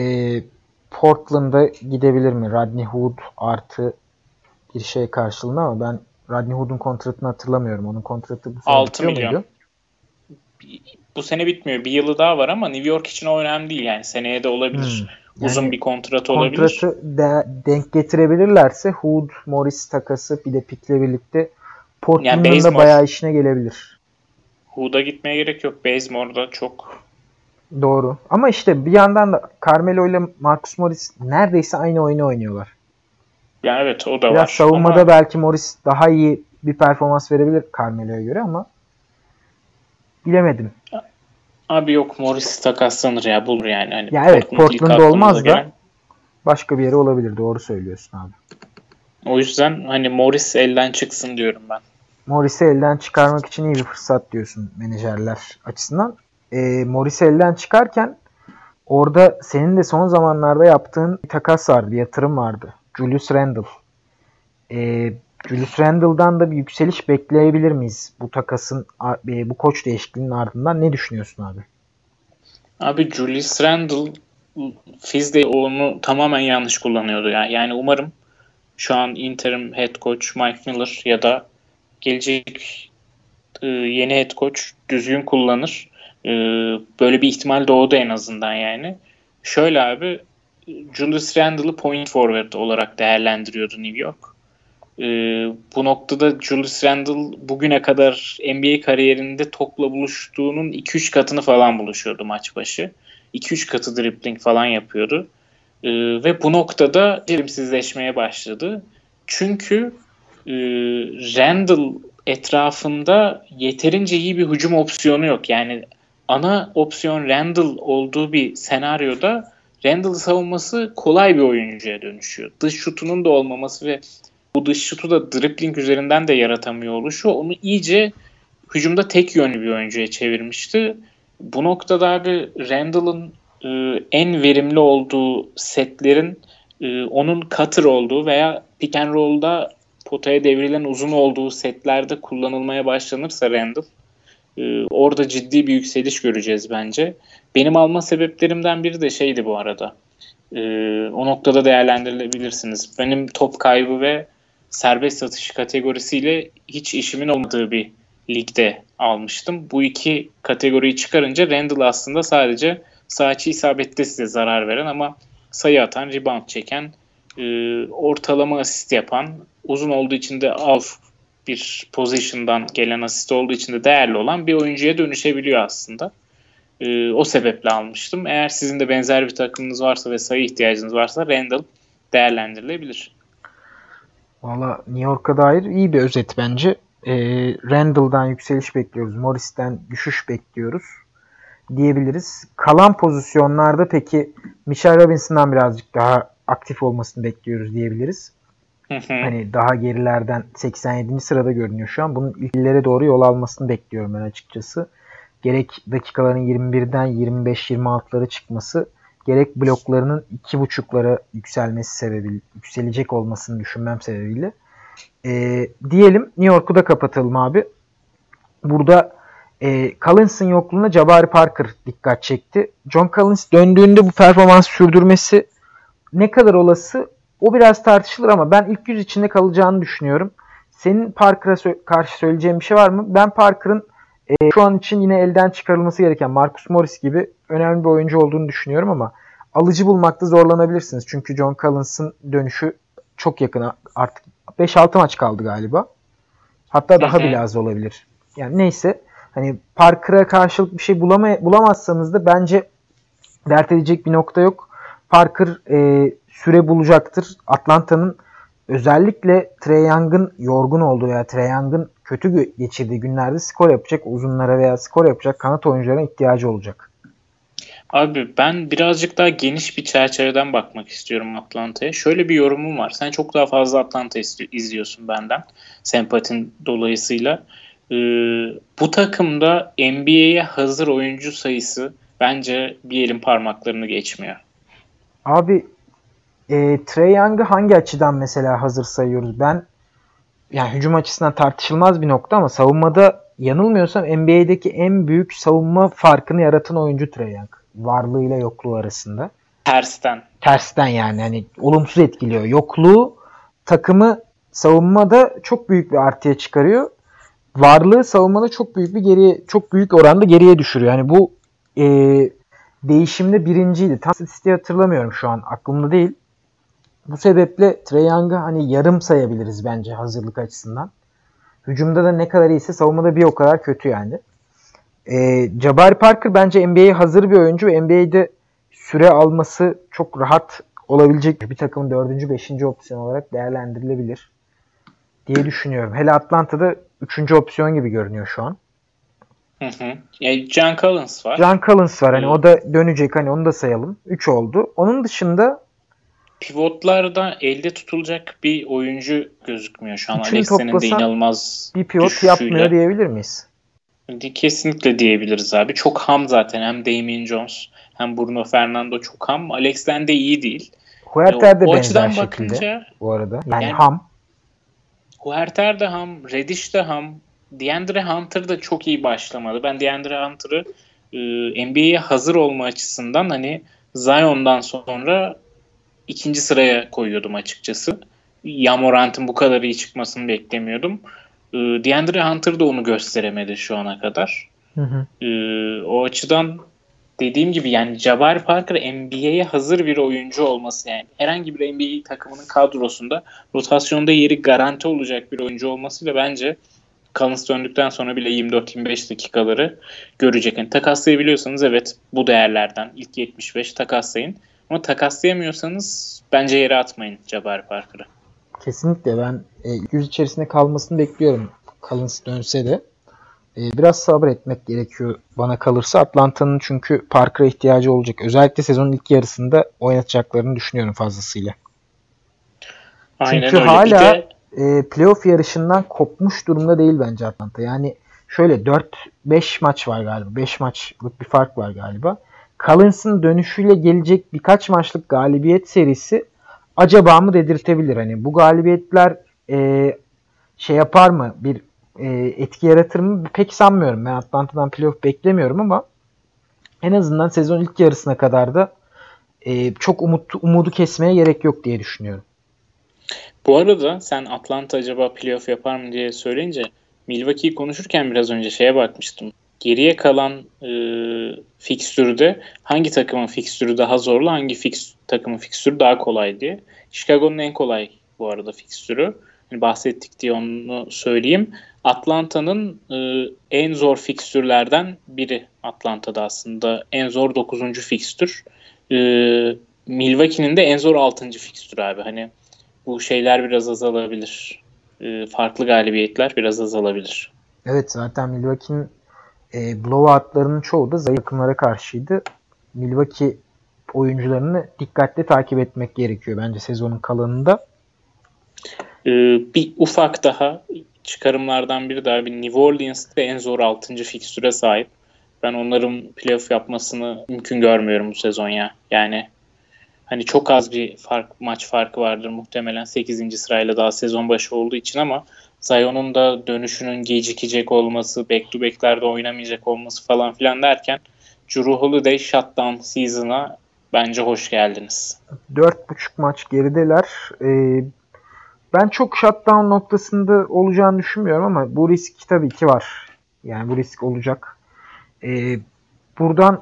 Portland'a gidebilir mi? Rodney Hood artı bir şey karşılığında ama ben Rodney Hood'un kontratını hatırlamıyorum. Onun kontratı bu sene 6 milyon. Muydu? Bu sene bitmiyor. Bir yılı daha var ama New York için o önemli değil. Yani seneye de olabilir. Hmm. Yani Uzun bir kontrat olabilir. Kontratı de, denk getirebilirlerse Hood, Morris takası bir de pikle birlikte Portland'ın yani da bayağı işine gelebilir. Hood'a gitmeye gerek yok. Bazemore'da çok Doğru. Ama işte bir yandan da Carmelo ile Marcus Morris neredeyse aynı oyunu oynuyorlar. Yani evet o da Biraz var. savunmada ama... belki Morris daha iyi bir performans verebilir Carmelo'ya göre ama bilemedim. Abi yok Morris takaslanır ya bulur yani. Hani ya evet Portland'da olmaz da gelen... başka bir yere olabilir. Doğru söylüyorsun abi. O yüzden hani Morris elden çıksın diyorum ben. Morris'i elden çıkarmak için iyi bir fırsat diyorsun menajerler açısından. E, Morris'i elden çıkarken orada senin de son zamanlarda yaptığın bir takas vardı, bir yatırım vardı. Julius Randle. E, Julius Randle'dan da bir yükseliş bekleyebilir miyiz bu takasın, e, bu koç değişikliğinin ardından? Ne düşünüyorsun abi? Abi Julius Randle Fizde onu tamamen yanlış kullanıyordu. Yani, yani umarım şu an interim head coach Mike Miller ya da gelecek e, yeni head coach düzgün kullanır. Böyle bir ihtimal doğdu en azından yani. Şöyle abi Julius Randle'ı point forward olarak değerlendiriyordu New York. E, bu noktada Julius Randle bugüne kadar NBA kariyerinde topla buluştuğunun 2-3 katını falan buluşuyordu maç başı. 2-3 katı dribbling falan yapıyordu. E, ve bu noktada verimsizleşmeye başladı. Çünkü e, Randle etrafında yeterince iyi bir hücum opsiyonu yok. Yani ana opsiyon Randall olduğu bir senaryoda Randall savunması kolay bir oyuncuya dönüşüyor. Dış şutunun da olmaması ve bu dış şutu da dribbling üzerinden de yaratamıyor oluşu onu iyice hücumda tek yönlü bir oyuncuya çevirmişti. Bu noktada abi Randall'ın e, en verimli olduğu setlerin e, onun cutter olduğu veya pick and roll'da potaya devrilen uzun olduğu setlerde kullanılmaya başlanırsa Randall e, orada ciddi bir yükseliş göreceğiz bence. Benim alma sebeplerimden biri de şeydi bu arada. E, o noktada değerlendirilebilirsiniz. Benim top kaybı ve serbest satış kategorisiyle hiç işimin olmadığı bir ligde almıştım. Bu iki kategoriyi çıkarınca Randall aslında sadece saçı isabette size zarar veren ama sayı atan, rebound çeken, e, ortalama asist yapan, uzun olduğu için de off bir position'dan gelen asist olduğu için de değerli olan bir oyuncuya dönüşebiliyor aslında. E, o sebeple almıştım. Eğer sizin de benzer bir takımınız varsa ve sayı ihtiyacınız varsa Randall değerlendirilebilir. Valla New York'a dair iyi bir özet bence. E, Randall'dan yükseliş bekliyoruz. Morris'ten düşüş bekliyoruz diyebiliriz. Kalan pozisyonlarda peki Michelle Robinson'dan birazcık daha aktif olmasını bekliyoruz diyebiliriz. Hani daha gerilerden 87. sırada görünüyor şu an. Bunun ilklere doğru yol almasını bekliyorum ben açıkçası. Gerek dakikaların 21'den 25-26'lara çıkması, gerek bloklarının 2.5'lara yükselmesi sebebiyle, yükselecek olmasını düşünmem sebebiyle. Ee, diyelim New York'u da kapatalım abi. Burada e, Collins'ın yokluğuna Jabari Parker dikkat çekti. John Collins döndüğünde bu performans sürdürmesi ne kadar olası o biraz tartışılır ama ben ilk yüz içinde kalacağını düşünüyorum. Senin Parker'a karşı söyleyeceğin bir şey var mı? Ben Parker'ın e, şu an için yine elden çıkarılması gereken Marcus Morris gibi önemli bir oyuncu olduğunu düşünüyorum ama alıcı bulmakta zorlanabilirsiniz. Çünkü John Collins'ın dönüşü çok yakın artık 5-6 maç kaldı galiba. Hatta daha bile az olabilir. Yani neyse hani Parker'a karşılık bir şey bulamay- bulamazsanız da bence dert edecek bir nokta yok. Parker e, süre bulacaktır. Atlanta'nın özellikle Trey Young'ın yorgun olduğu veya Trey Young'ın kötü geçirdiği günlerde skor yapacak uzunlara veya skor yapacak kanat oyuncularına ihtiyacı olacak. Abi ben birazcık daha geniş bir çerçeveden bakmak istiyorum Atlanta'ya. Şöyle bir yorumum var. Sen çok daha fazla Atlanta izliyorsun benden. Sempatin dolayısıyla. Ee, bu takımda NBA'ye hazır oyuncu sayısı bence bir elin parmaklarını geçmiyor. Abi e, Trey Young'ı hangi açıdan mesela hazır sayıyoruz? Ben yani hücum açısından tartışılmaz bir nokta ama savunmada yanılmıyorsam NBA'deki en büyük savunma farkını yaratan oyuncu Trey Young. Varlığıyla yokluğu arasında. Tersten. Tersten yani. Hani olumsuz etkiliyor. Yokluğu takımı savunmada çok büyük bir artıya çıkarıyor. Varlığı savunmada çok büyük bir geriye çok büyük oranda geriye düşürüyor. Yani bu e, değişimde birinciydi. Tam statistiği hatırlamıyorum şu an. Aklımda değil. Bu sebeple Trey Young'ı hani yarım sayabiliriz bence hazırlık açısından. Hücumda da ne kadar iyiyse savunmada bir o kadar kötü yani. E, Jabari Parker bence NBA'ye hazır bir oyuncu ve NBA'de süre alması çok rahat olabilecek bir takımın dördüncü, beşinci opsiyon olarak değerlendirilebilir diye düşünüyorum. Hele Atlanta'da üçüncü opsiyon gibi görünüyor şu an. Hı hı. Yani John Collins var. John Collins var. Hani o da dönecek. Hani onu da sayalım. 3 oldu. Onun dışında pivotlarda elde tutulacak bir oyuncu gözükmüyor şu an. Alex'in de inanılmaz bir pivot düşüşüyle. yapmıyor diyebilir miyiz? Kesinlikle diyebiliriz abi. Çok ham zaten. Hem Damien Jones hem Bruno Fernando çok ham. Alex'ten de iyi değil. Huerter de benzer şekilde bakınca, bu arada. Yani, yani ham. Huerter de ham, Reddish de ham, DeAndre Hunter da çok iyi başlamadı. Ben DeAndre Hunter'ı e, NBA'ye hazır olma açısından hani Zion'dan sonra ikinci sıraya koyuyordum açıkçası. Yamorant'ın bu kadar iyi çıkmasını beklemiyordum. E, DeAndre Hunter da onu gösteremedi şu ana kadar. Hı hı. E, o açıdan dediğim gibi yani Jabari Parker NBA'ye hazır bir oyuncu olması yani herhangi bir NBA takımının kadrosunda rotasyonda yeri garanti olacak bir oyuncu olmasıyla bence Collins döndükten sonra bile 24-25 dakikaları görecek. Yani takaslayabiliyorsanız evet bu değerlerden ilk 75 takaslayın. Ama takaslayamıyorsanız bence yere atmayın Jabari Parker'ı. Kesinlikle ben e, yüz içerisinde kalmasını bekliyorum Collins dönse de e, biraz sabretmek gerekiyor bana kalırsa. Atlanta'nın çünkü Parker'a ihtiyacı olacak. Özellikle sezonun ilk yarısında oynatacaklarını düşünüyorum fazlasıyla. Aynen çünkü öyle. hala de... e, playoff yarışından kopmuş durumda değil bence Atlanta. Yani şöyle 4-5 maç var galiba. 5 maçlık bir fark var galiba. Collins'ın dönüşüyle gelecek birkaç maçlık galibiyet serisi acaba mı dedirtebilir. Hani bu galibiyetler e, şey yapar mı? Bir e, etki yaratır mı? Pek sanmıyorum. Ben Atlanta'dan playoff beklemiyorum ama en azından sezon ilk yarısına kadar da e, çok umut, umudu kesmeye gerek yok diye düşünüyorum. Bu arada sen Atlanta acaba playoff yapar mı diye söyleyince Milwaukee'yi konuşurken biraz önce şeye bakmıştım. Geriye kalan e, fikstürde hangi takımın fikstürü daha zorlu, hangi fix, takımın fikstürü daha kolay diye. Chicago'nun en kolay bu arada fikstürü. Yani bahsettik diye onu söyleyeyim. Atlanta'nın e, en zor fikstürlerden biri Atlanta'da aslında. En zor 9. fikstür. E, Milwaukee'nin de en zor 6. fikstür abi. Hani bu şeyler biraz azalabilir. E, farklı galibiyetler biraz azalabilir. Evet zaten Milwaukee'nin e, blowoutlarının çoğu da zayıf takımlara karşıydı. Milwaukee oyuncularını dikkatli takip etmek gerekiyor bence sezonun kalanında. Ee, bir ufak daha çıkarımlardan biri daha bir New Orleans'te en zor 6. fikstüre sahip. Ben onların playoff yapmasını mümkün görmüyorum bu sezon ya. Yani hani çok az bir fark maç farkı vardır muhtemelen 8. sırayla daha sezon başı olduğu için ama Zion'un da dönüşünün gecikecek olması, back to back'lerde oynamayacak olması falan filan derken Drew Holiday shutdown season'a bence hoş geldiniz. 4.5 maç gerideler. Ee, ben çok shutdown noktasında olacağını düşünmüyorum ama bu risk tabii ki var. Yani bu risk olacak. Ee, buradan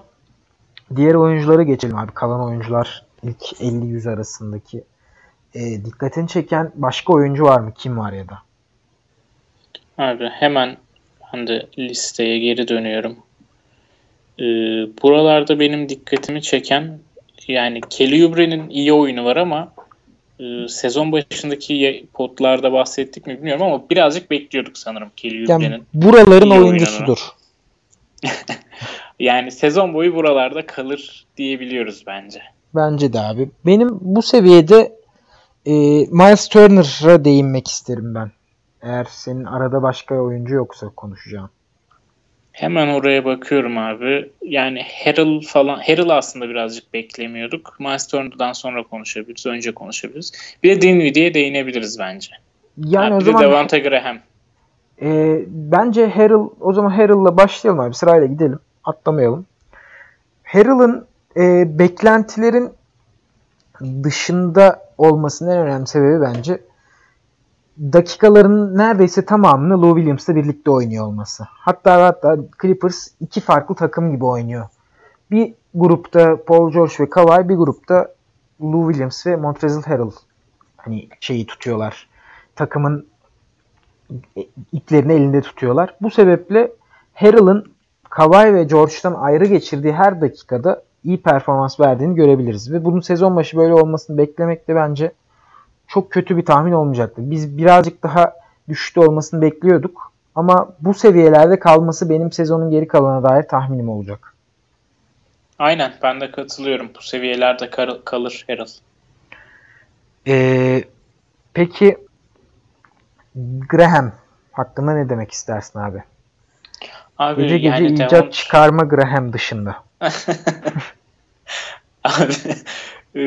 diğer oyunculara geçelim abi. Kalan oyuncular ilk 50-100 arasındaki. Ee, dikkatini çeken başka oyuncu var mı? Kim var ya da? Abi hemen ben de listeye geri dönüyorum. Ee, buralarda benim dikkatimi çeken yani Kelly Oubre'nin iyi oyunu var ama e, sezon başındaki potlarda bahsettik mi bilmiyorum ama birazcık bekliyorduk sanırım Kelly Oubre'nin. Yani buraların oyuncusudur. yani sezon boyu buralarda kalır diyebiliyoruz bence. Bence de abi. Benim bu seviyede e, Miles Turner'a değinmek isterim ben. Eğer senin arada başka oyuncu yoksa konuşacağım. Hemen oraya bakıyorum abi. Yani Harrell falan Harrell aslında birazcık beklemiyorduk. Miles Turner'dan sonra konuşabiliriz. Önce konuşabiliriz. Bir de Dinwiddie'ye değinebiliriz bence. Yani abi, o zaman Devonta Graham. E, bence Harrell o zaman Harrell'la başlayalım abi. Sırayla gidelim. Atlamayalım. Harrell'ın e, beklentilerin dışında olmasının en önemli sebebi bence dakikaların neredeyse tamamını Lou Williams'la birlikte oynuyor olması. Hatta hatta Clippers iki farklı takım gibi oynuyor. Bir grupta Paul George ve Kawhi, bir grupta Lou Williams ve Montrezl Harrell hani şeyi tutuyorlar. Takımın iplerini elinde tutuyorlar. Bu sebeple Harrell'ın Kawhi ve George'dan ayrı geçirdiği her dakikada iyi performans verdiğini görebiliriz. Ve bunun sezon başı böyle olmasını beklemek de bence çok kötü bir tahmin olmayacaktı. Biz birazcık daha düşüşte olmasını bekliyorduk. Ama bu seviyelerde kalması benim sezonun geri kalanına dair tahminim olacak. Aynen ben de katılıyorum. Bu seviyelerde kal- kalır Harrell. Ee, peki Graham hakkında ne demek istersin abi? Abi gece gece yani icat tamam. çıkarma Graham dışında. abi e,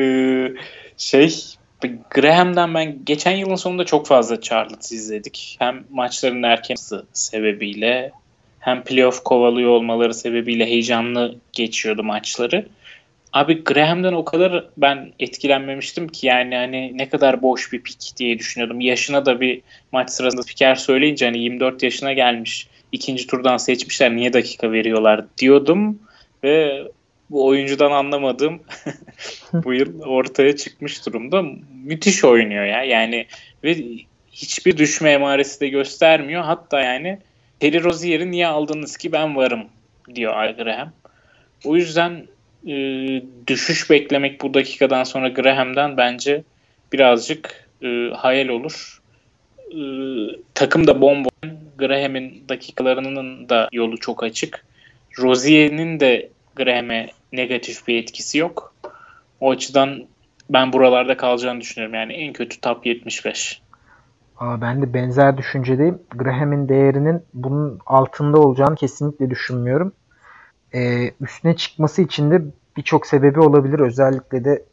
şey Graham'dan ben geçen yılın sonunda çok fazla Charlotte izledik. Hem maçların erken sebebiyle hem playoff kovalıyor olmaları sebebiyle heyecanlı geçiyordu maçları. Abi Graham'dan o kadar ben etkilenmemiştim ki yani hani ne kadar boş bir pik diye düşünüyordum. Yaşına da bir maç sırasında spiker söyleyince hani 24 yaşına gelmiş. ikinci turdan seçmişler niye dakika veriyorlar diyordum ve bu oyuncudan anlamadığım bu yıl ortaya çıkmış durumda. Müthiş oynuyor ya. Yani ve hiçbir düşme emaresi de göstermiyor. Hatta yani Terry Rozier'i niye aldınız ki ben varım diyor Al Graham. O yüzden e, düşüş beklemek bu dakikadan sonra Graham'dan bence birazcık e, hayal olur. E, takım da bomba. Graham'in dakikalarının da yolu çok açık. Rozier'in de Graham'e negatif bir etkisi yok. O açıdan ben buralarda kalacağını düşünüyorum. Yani en kötü top 75. Aa, ben de benzer düşüncedeyim. Graham'in değerinin bunun altında olacağını kesinlikle düşünmüyorum. Ee, üstüne çıkması için de birçok sebebi olabilir. Özellikle de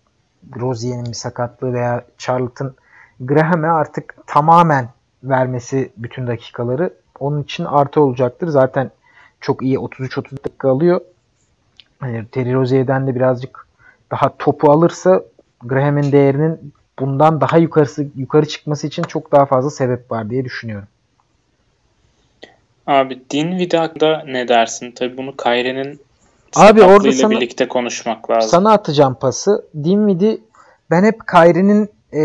Rozier'in bir sakatlığı veya Charlotte'ın Graham'e artık tamamen vermesi bütün dakikaları onun için artı olacaktır. Zaten çok iyi 33-30 dakika alıyor. Yani Terry Rozier'den de birazcık daha topu alırsa Graham'in değerinin bundan daha yukarısı yukarı çıkması için çok daha fazla sebep var diye düşünüyorum. Abi Dinwiddie hakkında ne dersin? Tabii bunu Kyrie'nin Abi orada sana, birlikte konuşmak lazım. Sana atacağım pası. Dinwiddie ben hep Kyrie'nin e,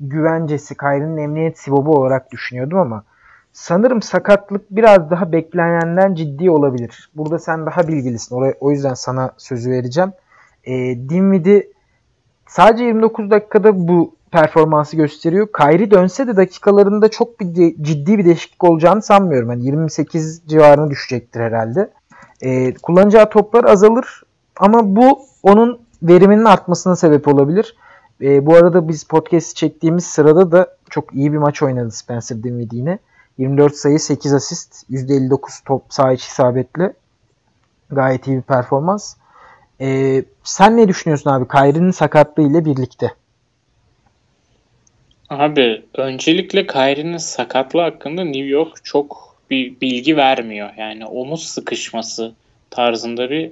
güvencesi, Kyrie'nin emniyet sibobu olarak düşünüyordum ama sanırım sakatlık biraz daha beklenenden ciddi olabilir. Burada sen daha bilgilisin. Oraya, o yüzden sana sözü vereceğim. E, Dinwiddie sadece 29 dakikada bu performansı gösteriyor. Kyrie dönse de dakikalarında çok bir de, ciddi bir değişiklik olacağını sanmıyorum. Yani 28 civarına düşecektir herhalde. E, kullanacağı toplar azalır ama bu onun veriminin artmasına sebep olabilir. E, bu arada biz podcast çektiğimiz sırada da çok iyi bir maç oynadı Spencer Dinwiddie yine. 24 sayı 8 asist %59 top sağ iç isabetle. Gayet iyi bir performans. E, sen ne düşünüyorsun abi Kyrie'nin sakatlığı ile birlikte? Abi öncelikle Kyrie'nin sakatlığı hakkında New York çok bir bilgi vermiyor. Yani omuz sıkışması tarzında bir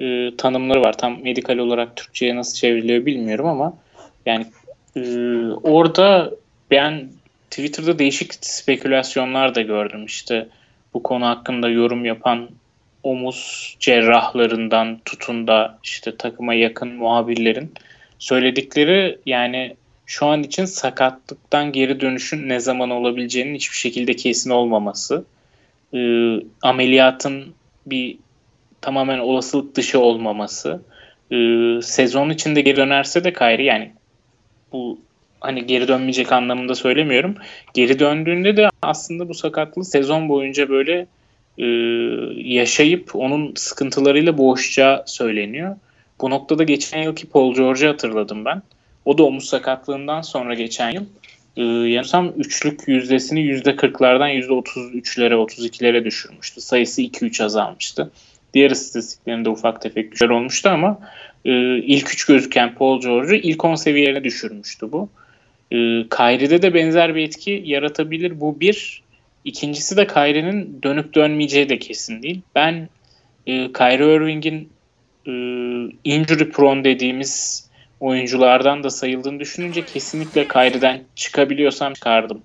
e, tanımları var. Tam medikal olarak Türkçe'ye nasıl çevriliyor bilmiyorum ama yani e, orada ben Twitter'da değişik spekülasyonlar da gördüm. İşte bu konu hakkında yorum yapan omuz cerrahlarından tutun da işte takıma yakın muhabirlerin söyledikleri yani şu an için sakatlıktan geri dönüşün ne zaman olabileceğinin hiçbir şekilde kesin olmaması. E, ameliyatın bir tamamen olasılık dışı olmaması. E, sezon içinde geri dönerse de Kyrie yani bu hani geri dönmeyecek anlamında söylemiyorum. Geri döndüğünde de aslında bu sakatlığı sezon boyunca böyle e, yaşayıp onun sıkıntılarıyla boğuşacağı söyleniyor. Bu noktada geçen yılki Paul George'u hatırladım ben. O da omuz sakatlığından sonra geçen yıl e, yanılsam üçlük yüzdesini yüzde 40'lardan yüzde 33'lere 32'lere düşürmüştü. Sayısı 2-3 azalmıştı. Diğer istatistiklerinde ufak tefek düşer olmuştu ama e, ilk üç gözüken Paul George'u ilk 10 seviyelerine düşürmüştü bu. E, Kyrie'de de benzer bir etki yaratabilir. Bu bir. İkincisi de Kyrie'nin dönüp dönmeyeceği de kesin değil. Ben e, Kyrie Irving'in e, injury prone dediğimiz oyunculardan da sayıldığını düşününce kesinlikle Kyrie'den çıkabiliyorsam çıkardım.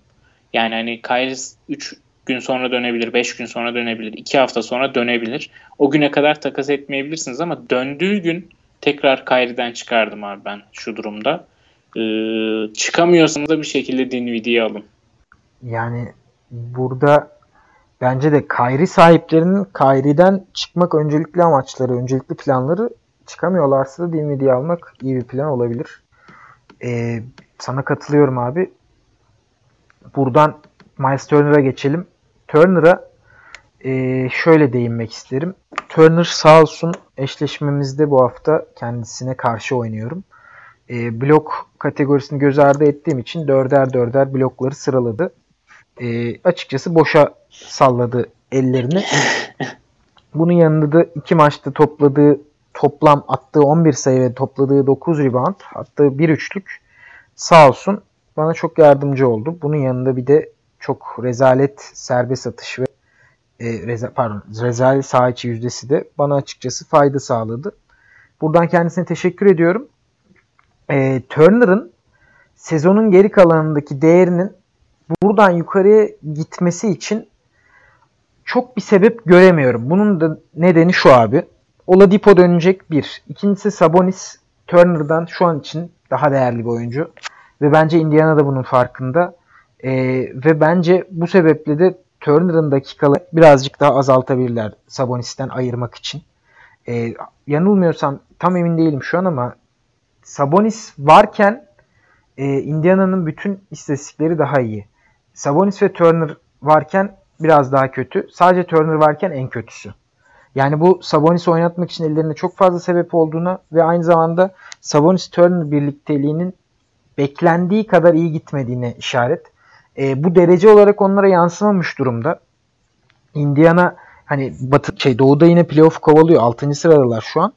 Yani hani Kyrie 3 gün sonra dönebilir, 5 gün sonra dönebilir, 2 hafta sonra dönebilir. O güne kadar takas etmeyebilirsiniz ama döndüğü gün tekrar Kyrie'den çıkardım abi ben şu durumda. Ee, çıkamıyorsanız da bir şekilde Dinwiddie'yi alın. Yani burada bence de Kyrie sahiplerinin Kyrie'den çıkmak öncelikli amaçları, öncelikli planları çıkamıyorlarsa da Dinwiddie'yi almak iyi bir plan olabilir. Ee, sana katılıyorum abi. Buradan Miles Turner'a geçelim. Turner'a e, şöyle değinmek isterim. Turner sağ olsun eşleşmemizde bu hafta kendisine karşı oynuyorum. E, blok kategorisini göz ardı ettiğim için dörder dörder blokları sıraladı. E, açıkçası boşa salladı ellerini. Bunun yanında da iki maçta topladığı toplam attığı 11 sayı ve topladığı 9 rebound, attığı bir üçlük sağ olsun bana çok yardımcı oldu. Bunun yanında bir de çok rezalet serbest atış ve e, reza, pardon rezalet saha içi yüzdesi de bana açıkçası fayda sağladı. Buradan kendisine teşekkür ediyorum. E, Turner'ın sezonun geri kalanındaki değerinin buradan yukarıya gitmesi için çok bir sebep göremiyorum. Bunun da nedeni şu abi. Oladipo dönecek bir. İkincisi Sabonis Turner'dan şu an için daha değerli bir oyuncu. Ve bence Indiana da bunun farkında. Ee, ve bence bu sebeple de Turner'ın dakikaları birazcık daha azaltabilirler Sabonis'ten ayırmak için. Ee, yanılmıyorsam tam emin değilim şu an ama Sabonis varken e, Indiana'nın bütün istatistikleri daha iyi. Sabonis ve Turner varken biraz daha kötü. Sadece Turner varken en kötüsü. Yani bu Sabonis oynatmak için ellerinde çok fazla sebep olduğuna ve aynı zamanda Sabonis-Turner birlikteliğinin beklendiği kadar iyi gitmediğine işaret. E, bu derece olarak onlara yansımamış durumda. Indiana hani batı şey doğuda yine playoff kovalıyor. 6. sıradalar şu an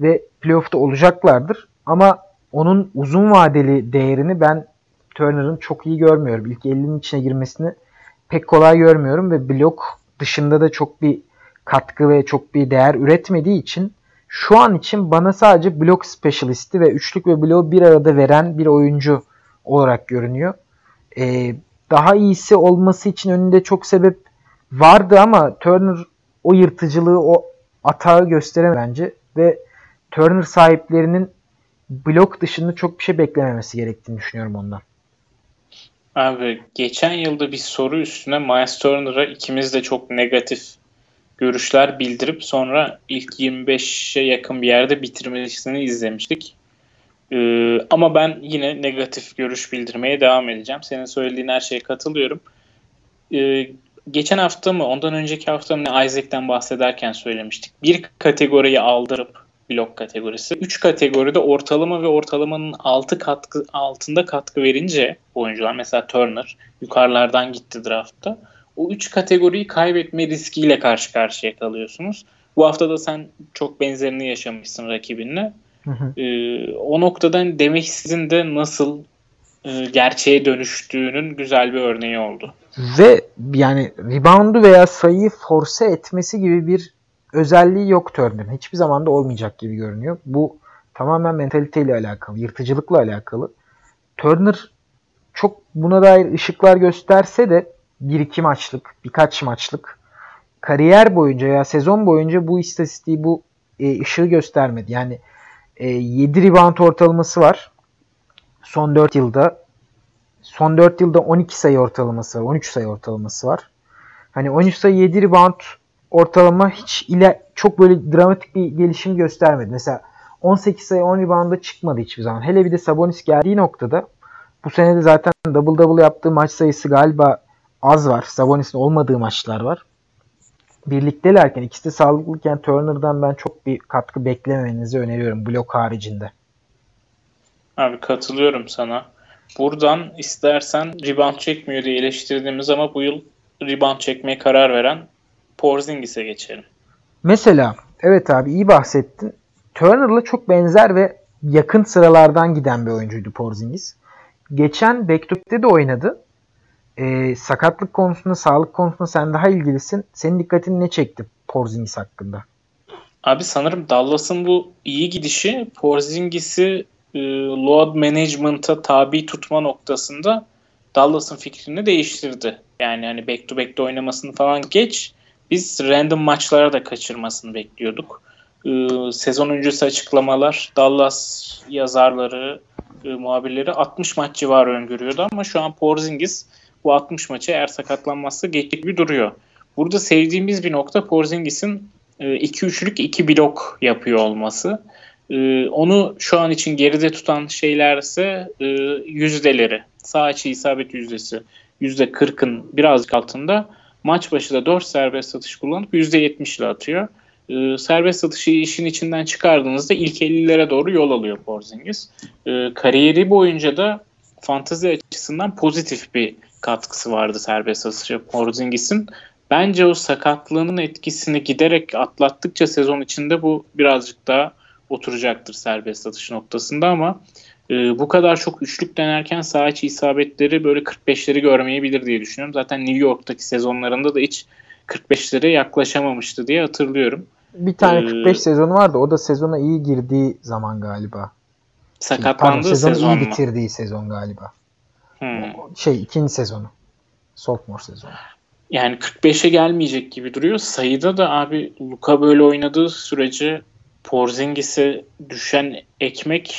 ve playoff'ta olacaklardır. Ama onun uzun vadeli değerini ben Turner'ın çok iyi görmüyorum. İlk 50'nin içine girmesini pek kolay görmüyorum ve blok dışında da çok bir katkı ve çok bir değer üretmediği için şu an için bana sadece blok specialisti ve üçlük ve bloğu bir arada veren bir oyuncu olarak görünüyor. Ee, daha iyisi olması için önünde çok sebep vardı ama Turner o yırtıcılığı, o atağı gösteremedi bence ve Turner sahiplerinin blok dışında çok bir şey beklememesi gerektiğini düşünüyorum ondan. Abi geçen yılda bir soru üstüne Miles Turner'a ikimiz de çok negatif görüşler bildirip sonra ilk 25'e yakın bir yerde bitirmesini izlemiştik. Ee, ama ben yine negatif görüş bildirmeye devam edeceğim. Senin söylediğin her şeye katılıyorum. Ee, geçen hafta mı ondan önceki hafta mı Isaac'ten bahsederken söylemiştik. Bir kategoriyi aldırıp blok kategorisi. 3 kategoride ortalama ve ortalamanın altı katkı altında katkı verince oyuncular mesela Turner yukarılardan gitti draftta. O 3 kategoriyi kaybetme riskiyle karşı karşıya kalıyorsunuz. Bu hafta da sen çok benzerini yaşamışsın rakibinle. Hı hı. Ee, o noktadan demek sizin de nasıl e, gerçeğe dönüştüğünün güzel bir örneği oldu. Ve yani reboundu veya sayıyı force etmesi gibi bir özelliği yok Turner'ın. Hiçbir zaman da olmayacak gibi görünüyor. Bu tamamen mentaliteyle alakalı, yırtıcılıkla alakalı. Turner çok buna dair ışıklar gösterse de bir iki maçlık, birkaç maçlık kariyer boyunca ya sezon boyunca bu istatistiği, bu e, ışığı göstermedi. Yani e, 7 rebound ortalaması var. Son 4 yılda. Son 4 yılda 12 sayı ortalaması var. 13 sayı ortalaması var. Hani 13 sayı 7 rebound ortalama hiç ile çok böyle dramatik bir gelişim göstermedi. Mesela 18 sayı 10 rebound'a çıkmadı hiçbir zaman. Hele bir de Sabonis geldiği noktada bu sene de zaten double double yaptığı maç sayısı galiba az var. Sabonis'in olmadığı maçlar var. Birliktelerken ikisi de sağlıklıyken Turner'dan ben çok bir katkı beklememenizi öneriyorum blok haricinde. Abi katılıyorum sana. Buradan istersen rebound çekmiyor diye eleştirdiğimiz ama bu yıl rebound çekmeye karar veren Porzingis'e geçelim. Mesela evet abi iyi bahsettin. Turner'la çok benzer ve yakın sıralardan giden bir oyuncuydu Porzingis. Geçen Backdoor'de de oynadı. Ee, sakatlık konusunda, sağlık konusunda sen daha ilgilisin. Senin dikkatini ne çekti Porzingis hakkında? Abi sanırım Dallas'ın bu iyi gidişi Porzingis'i e, load management'a tabi tutma noktasında Dallas'ın fikrini değiştirdi. Yani hani back to back'te oynamasını falan geç. Biz random maçlara da kaçırmasını bekliyorduk. Ee, sezon öncesi açıklamalar Dallas yazarları, e, muhabirleri 60 maç civarı öngörüyordu ama şu an Porzingis bu 60 maçı eğer sakatlanmazsa geçecek gibi duruyor. Burada sevdiğimiz bir nokta Porzingis'in 2-3'lük e, 2 blok yapıyor olması. E, onu şu an için geride tutan şeylerse e, yüzdeleri. Sağ açı isabet yüzdesi %40'ın birazcık altında maç başı da 4 serbest atış kullanıp %70 ile atıyor. E, serbest atışı işin içinden çıkardığınızda ilk 50'lere doğru yol alıyor Porzingis. E, kariyeri boyunca da fantezi açısından pozitif bir katkısı vardı serbest atışı Porzingis'in. Bence o sakatlığının etkisini giderek atlattıkça sezon içinde bu birazcık daha oturacaktır serbest atış noktasında ama e, bu kadar çok üçlük denerken sağ içi isabetleri böyle 45'leri görmeyebilir diye düşünüyorum. Zaten New York'taki sezonlarında da hiç 45'lere yaklaşamamıştı diye hatırlıyorum. Bir tane 45 ee, sezonu vardı. O da sezona iyi girdiği zaman galiba. Sakatlandığı Pardon, sezonu sezon iyi bitirdiği sezon galiba. Hmm. Şey ikinci sezonu. Sophomore sezonu. Yani 45'e gelmeyecek gibi duruyor. Sayıda da abi Luka böyle oynadığı sürece Porzingis'e düşen ekmek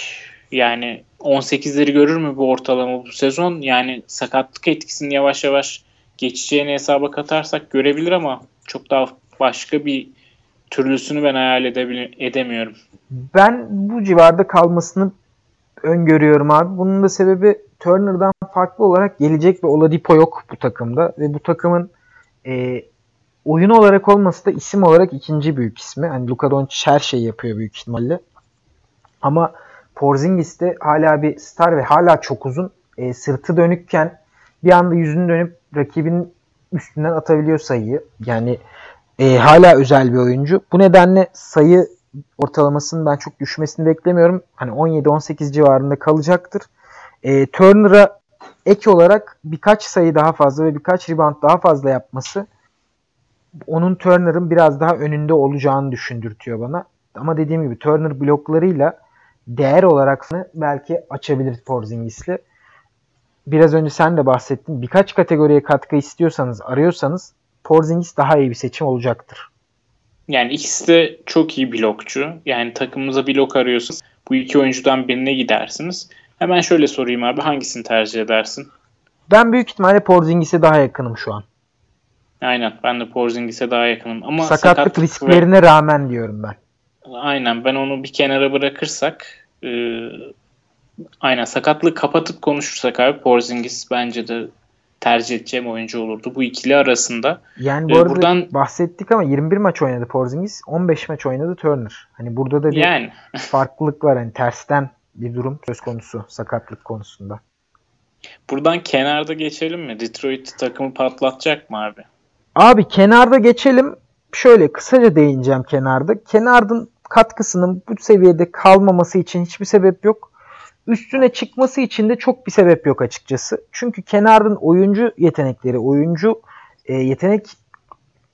yani 18'leri görür mü bu ortalama bu sezon? Yani sakatlık etkisini yavaş yavaş geçeceğini hesaba katarsak görebilir ama çok daha başka bir türlüsünü ben hayal edemiyorum. Ben bu civarda kalmasını öngörüyorum abi. Bunun da sebebi Turner'dan farklı olarak gelecek bir Oladipo yok bu takımda ve bu takımın e, oyun olarak olması da isim olarak ikinci büyük ismi. Hani Luka Doncic her şeyi yapıyor büyük ihtimalle. Ama Porzingis de hala bir star ve hala çok uzun. E, sırtı dönükken bir anda yüzünü dönüp rakibinin üstünden atabiliyor sayıyı. Yani e, hala özel bir oyuncu. Bu nedenle sayı ortalamasının ben çok düşmesini beklemiyorum. Hani 17-18 civarında kalacaktır. E, Turner'a ek olarak birkaç sayı daha fazla ve birkaç rebound daha fazla yapması onun Turner'ın biraz daha önünde olacağını düşündürtüyor bana. Ama dediğim gibi Turner bloklarıyla değer olarak belki açabilir Porzingis'le. Biraz önce sen de bahsettin. Birkaç kategoriye katkı istiyorsanız, arıyorsanız Porzingis daha iyi bir seçim olacaktır. Yani ikisi de çok iyi blokçu. Yani takımınıza blok arıyorsunuz. Bu iki oyuncudan birine gidersiniz. Hemen şöyle sorayım abi hangisini tercih edersin? Ben büyük ihtimalle Porzingis'e daha yakınım şu an. Aynen ben de Porzingis'e daha yakınım. Ama sakatlık, sakatlık risklerine ve... rağmen diyorum ben. Aynen ben onu bir kenara bırakırsak e, aynen sakatlığı kapatıp konuşursak abi Porzingis bence de tercih edeceğim oyuncu olurdu. Bu ikili arasında. Yani bu ee, arada buradan bahsettik ama 21 maç oynadı Porzingis. 15 maç oynadı Turner. Hani burada da bir yani. farklılık var. Hani tersten bir durum söz konusu sakatlık konusunda. Buradan kenarda geçelim mi? Detroit takımı patlatacak mı abi? Abi kenarda geçelim. Şöyle kısaca değineceğim kenarda. Kenardın katkısının bu seviyede kalmaması için hiçbir sebep yok. Üstüne çıkması için de çok bir sebep yok açıkçası. Çünkü Kenard'ın oyuncu yetenekleri, oyuncu e, yetenek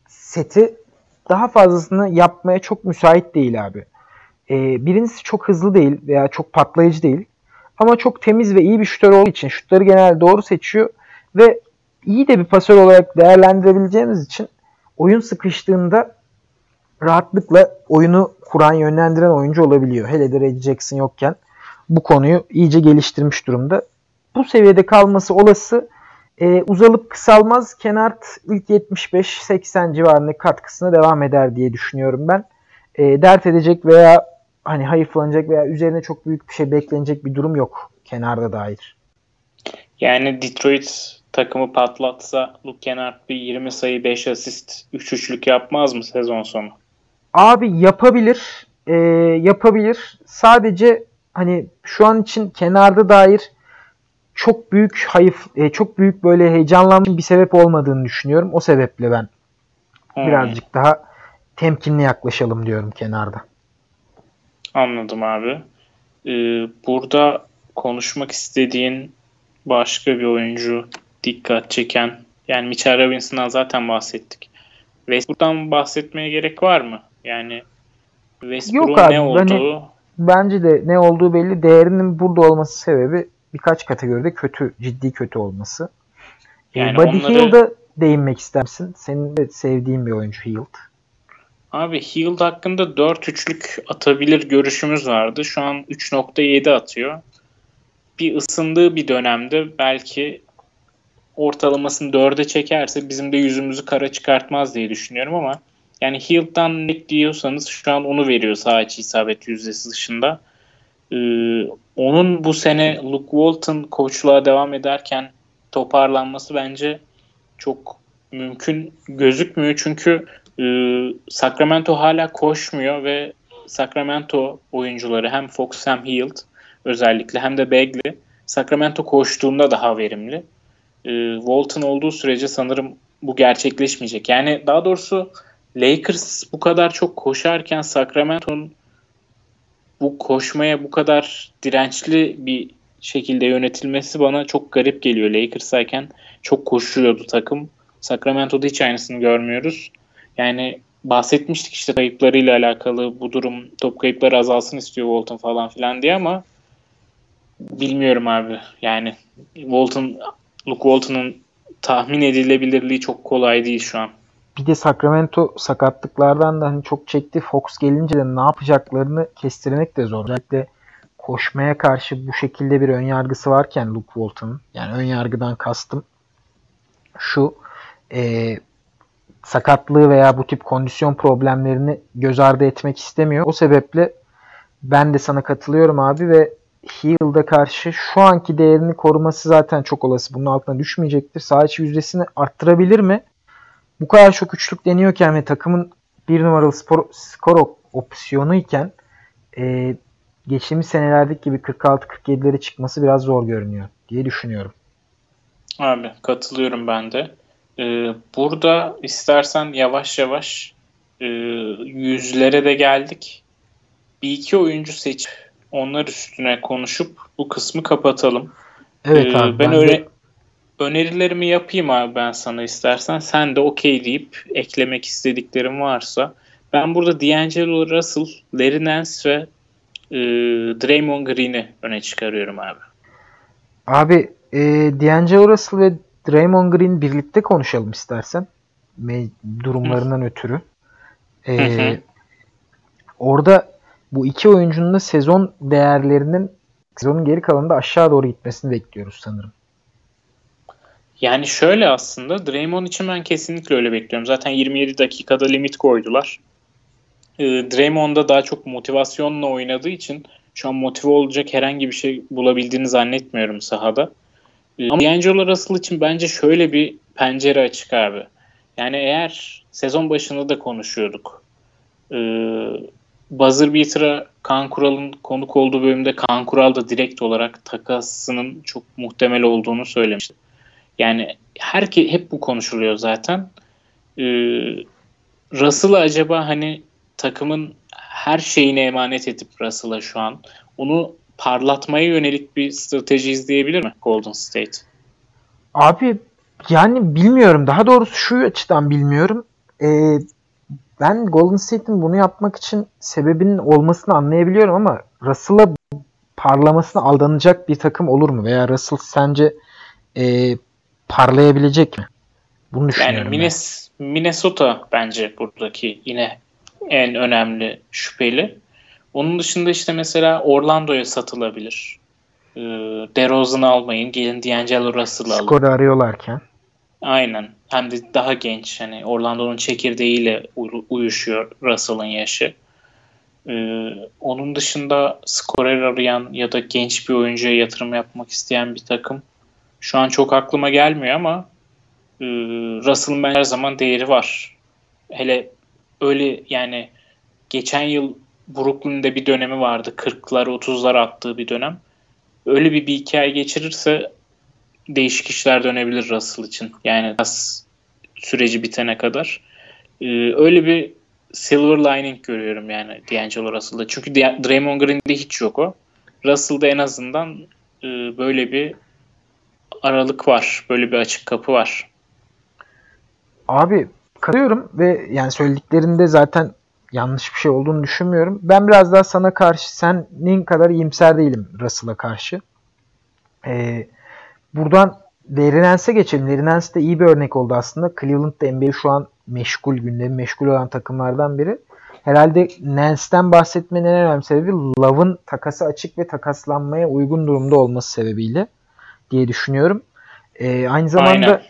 seti daha fazlasını yapmaya çok müsait değil abi. E, birincisi çok hızlı değil veya çok patlayıcı değil. Ama çok temiz ve iyi bir şutör olduğu için şutları genelde doğru seçiyor ve iyi de bir pasör olarak değerlendirebileceğimiz için oyun sıkıştığında rahatlıkla oyunu kuran, yönlendiren oyuncu olabiliyor. Hele de Reggie Jackson yokken bu konuyu iyice geliştirmiş durumda. Bu seviyede kalması olası. E, uzalıp kısalmaz. Kenart ilk 75-80 civarında katkısına devam eder diye düşünüyorum ben. E, dert edecek veya hani hayıflanacak veya üzerine çok büyük bir şey beklenecek bir durum yok kenarda dair. Yani Detroit takımı patlatsa Luke Kennard bir 20 sayı 5 asist 3 üçlük yapmaz mı sezon sonu? Abi yapabilir. E, yapabilir. Sadece hani şu an için kenarda dair çok büyük hayıf, e, çok büyük böyle heyecanlanma bir sebep olmadığını düşünüyorum. O sebeple ben hmm. birazcık daha temkinli yaklaşalım diyorum kenarda. Anladım abi. Ee, burada konuşmak istediğin başka bir oyuncu dikkat çeken yani Mitchell Robinson'dan zaten bahsettik. Westbrook'tan bahsetmeye gerek var mı? Yani Westbrook'un ne olduğu hani bence de ne olduğu belli. Değerinin burada olması sebebi birkaç kategoride kötü, ciddi kötü olması. Ee, yani Buddy onları... Hield'a değinmek ister misin? Senin de sevdiğin bir oyuncu Hield. Abi Hield hakkında 4 üçlük atabilir görüşümüz vardı. Şu an 3.7 atıyor. Bir ısındığı bir dönemde belki ortalamasını 4'e çekerse bizim de yüzümüzü kara çıkartmaz diye düşünüyorum ama yani Hield'dan ne diyorsanız şu an onu veriyor sağ içi isabet yüzdesi dışında. Ee, onun bu sene Luke Walton koçluğa devam ederken toparlanması bence çok mümkün gözükmüyor. Çünkü e, Sacramento hala koşmuyor ve Sacramento oyuncuları hem Fox hem Hield özellikle hem de Bagley Sacramento koştuğunda daha verimli. E, Walton olduğu sürece sanırım bu gerçekleşmeyecek. Yani daha doğrusu Lakers bu kadar çok koşarken Sacramento'nun bu koşmaya bu kadar dirençli bir şekilde yönetilmesi bana çok garip geliyor. Lakers'ayken çok koşuyordu takım. Sacramento'da hiç aynısını görmüyoruz. Yani bahsetmiştik işte kayıplarıyla alakalı bu durum top kayıpları azalsın istiyor Walton falan filan diye ama bilmiyorum abi. Yani Walton Luke Walton'un tahmin edilebilirliği çok kolay değil şu an bir de Sacramento sakatlıklardan da hani çok çekti. Fox gelince de ne yapacaklarını kestirmek de zor. Özellikle koşmaya karşı bu şekilde bir ön yargısı varken Luke Walton'ın yani ön yargıdan kastım şu e, sakatlığı veya bu tip kondisyon problemlerini göz ardı etmek istemiyor. O sebeple ben de sana katılıyorum abi ve Hield'a karşı şu anki değerini koruması zaten çok olası. Bunun altına düşmeyecektir. Sağ içi yüzdesini arttırabilir mi? Bu kadar çok üçlük deniyorken ve takımın bir numaralı spor, skor opsiyonu iken e, geçtiğimiz senelerdeki gibi 46-47'lere çıkması biraz zor görünüyor diye düşünüyorum. Abi katılıyorum ben de. Ee, burada istersen yavaş yavaş e, yüzlere de geldik. Bir iki oyuncu seçip onlar üstüne konuşup bu kısmı kapatalım. Evet ee, abi. Ben, ben öyle de... önerilerimi yapayım abi ben sana istersen. Sen de okey deyip eklemek istediklerim varsa. Ben burada D'Angelo Russell, Larry Nance ve e, Draymond Green'i öne çıkarıyorum abi. Abi e, D'Angelo Russell ve Draymond Green birlikte konuşalım istersen. Durumlarından Hı. ötürü. E, Orada bu iki oyuncunun da sezon değerlerinin sezonun geri kalanında aşağı doğru gitmesini bekliyoruz sanırım. Yani şöyle aslında Draymond için ben kesinlikle öyle bekliyorum. Zaten 27 dakikada limit koydular. E, Draymond'da daha çok motivasyonla oynadığı için şu an motive olacak herhangi bir şey bulabildiğini zannetmiyorum sahada. E, ama D'Angelo Russell için bence şöyle bir pencere açık abi. Yani eğer sezon başında da konuşuyorduk. E, buzzer beater'a Kaan Kural'ın konuk olduğu bölümde Kaan Kural da direkt olarak takasının çok muhtemel olduğunu söylemişti. Yani herke hep bu konuşuluyor zaten. Ee, Russell'ı acaba hani takımın her şeyine emanet edip Russell'a şu an onu parlatmaya yönelik bir strateji izleyebilir mi Golden State? Abi yani bilmiyorum. Daha doğrusu şu açıdan bilmiyorum. Ee, ben Golden State'in bunu yapmak için sebebinin olmasını anlayabiliyorum ama Russell'a parlamasına aldanacak bir takım olur mu? Veya Russell sence e, parlayabilecek mi? Bunu düşünüyorum. Yani Minnes, Minnesota bence buradaki yine en önemli şüpheli. Onun dışında işte mesela Orlando'ya satılabilir. Ee, DeRozan'ı almayın. Gelin D'Angelo Russell'ı alın. Skoru arıyorlarken. Aynen. Hem de daha genç. Hani Orlando'nun çekirdeğiyle uyuşuyor Russell'ın yaşı. Ee, onun dışında skorer arayan ya da genç bir oyuncuya yatırım yapmak isteyen bir takım şu an çok aklıma gelmiyor ama e, Russell'ın her zaman değeri var. Hele öyle yani geçen yıl Brooklyn'de bir dönemi vardı. 40'lar 30'lar attığı bir dönem. Öyle bir, bir hikaye geçirirse değişik işler dönebilir Russell için. Yani süreci bitene kadar. Ee, öyle bir silver lining görüyorum yani D'Angelo Russell'da. Çünkü Draymond Green'de hiç yok o. Russell'da en azından e, böyle bir aralık var. Böyle bir açık kapı var. Abi katılıyorum ve yani söylediklerinde zaten yanlış bir şey olduğunu düşünmüyorum. Ben biraz daha sana karşı senin kadar iyimser değilim Russell'a karşı. Ee, buradan Lerinens'e geçelim. Lerines de iyi bir örnek oldu aslında. Cleveland da NBA şu an meşgul, gündemi meşgul olan takımlardan biri. Herhalde Nance'den bahsetmenin en önemli sebebi Love'ın takası açık ve takaslanmaya uygun durumda olması sebebiyle diye düşünüyorum. Ee, aynı zamanda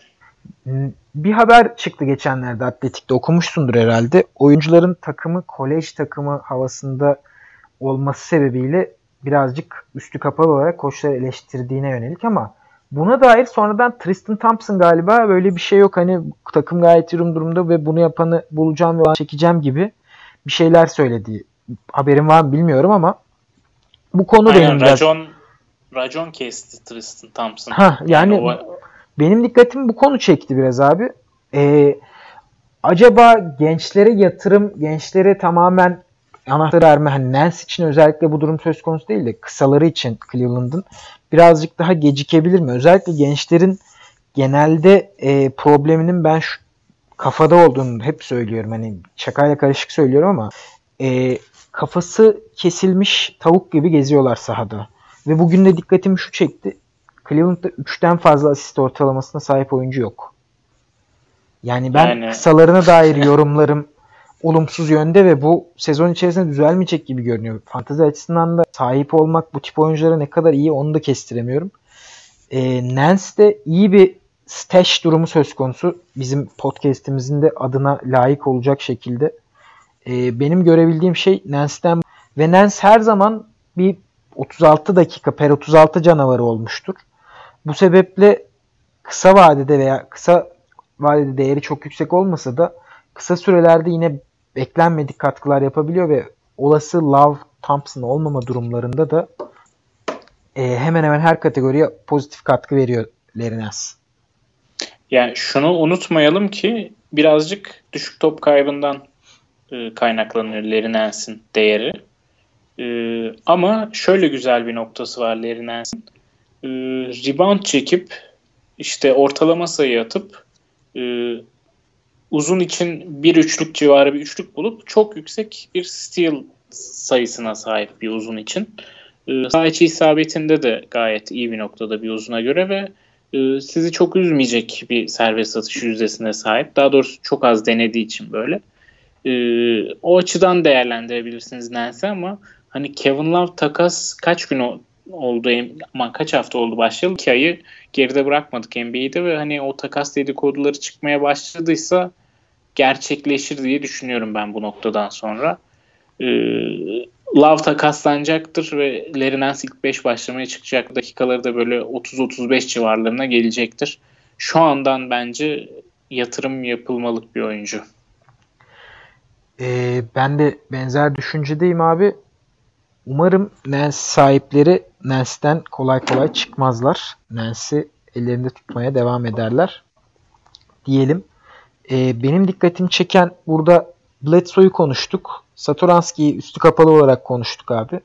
Aynen. bir haber çıktı geçenlerde Atletik'te okumuşsundur herhalde. Oyuncuların takımı kolej takımı havasında olması sebebiyle birazcık üstü kapalı olarak koçları eleştirdiğine yönelik ama buna dair sonradan Tristan Thompson galiba böyle bir şey yok hani takım gayet iyi durumda ve bunu yapanı bulacağım ve çekeceğim gibi bir şeyler söyledi. Haberim var mı bilmiyorum ama bu konu Aynen, benim biraz... Racon, racon kesti Tristan Thompson. Ha, yani, yani o... benim dikkatimi bu konu çekti biraz abi. Ee, acaba gençlere yatırım, gençlere tamamen anahtar verme hani Nance için özellikle bu durum söz konusu değil de kısaları için Cleveland'ın birazcık daha gecikebilir mi? Özellikle gençlerin genelde e, probleminin ben şu kafada olduğunu hep söylüyorum. Hani şakayla karışık söylüyorum ama e, kafası kesilmiş tavuk gibi geziyorlar sahada. Ve bugün de dikkatimi şu çekti. Cleveland'da 3'ten fazla asist ortalamasına sahip oyuncu yok. Yani ben yani... kısalarına dair yorumlarım olumsuz yönde ve bu sezon içerisinde düzelmeyecek gibi görünüyor. Fantezi açısından da sahip olmak bu tip oyunculara ne kadar iyi onu da kestiremiyorum. E, Nance de iyi bir stash durumu söz konusu. Bizim podcast'imizin de adına layık olacak şekilde. E, benim görebildiğim şey Nance'den ve Nance her zaman bir 36 dakika per 36 canavarı olmuştur. Bu sebeple kısa vadede veya kısa vadede değeri çok yüksek olmasa da kısa sürelerde yine beklenmedik katkılar yapabiliyor ve olası Love Thompson olmama durumlarında da e, hemen hemen her kategoriye pozitif katkı veriyor Lerinens. Yani şunu unutmayalım ki birazcık düşük top kaybından e, kaynaklanıyor Lerinens'in değeri. E, ama şöyle güzel bir noktası var Lerinens'in. E, rebound çekip işte ortalama sayı atıp e, uzun için bir üçlük civarı bir üçlük bulup çok yüksek bir steal sayısına sahip bir uzun için. E, sağ içi isabetinde de gayet iyi bir noktada bir uzuna göre ve e, sizi çok üzmeyecek bir serbest atış yüzdesine sahip. Daha doğrusu çok az denediği için böyle. E, o açıdan değerlendirebilirsiniz Nance ama hani Kevin Love takas kaç gün oldu ama kaç hafta oldu başlayalı? İki ayı geride bırakmadık NBA'de ve hani o takas dedikoduları çıkmaya başladıysa gerçekleşir diye düşünüyorum ben bu noktadan sonra. Ee, Love takaslanacaktır ve Nance ilk 5 başlamaya çıkacak. Dakikaları da böyle 30-35 civarlarına gelecektir. Şu andan bence yatırım yapılmalık bir oyuncu. Ee, ben de benzer düşüncedeyim abi. Umarım Nance sahipleri Nance'den kolay kolay çıkmazlar. Nance'i ellerinde tutmaya devam ederler. Diyelim. Ee, benim dikkatimi çeken burada Bledsoe'yu konuştuk. Satoranski'yi üstü kapalı olarak konuştuk abi.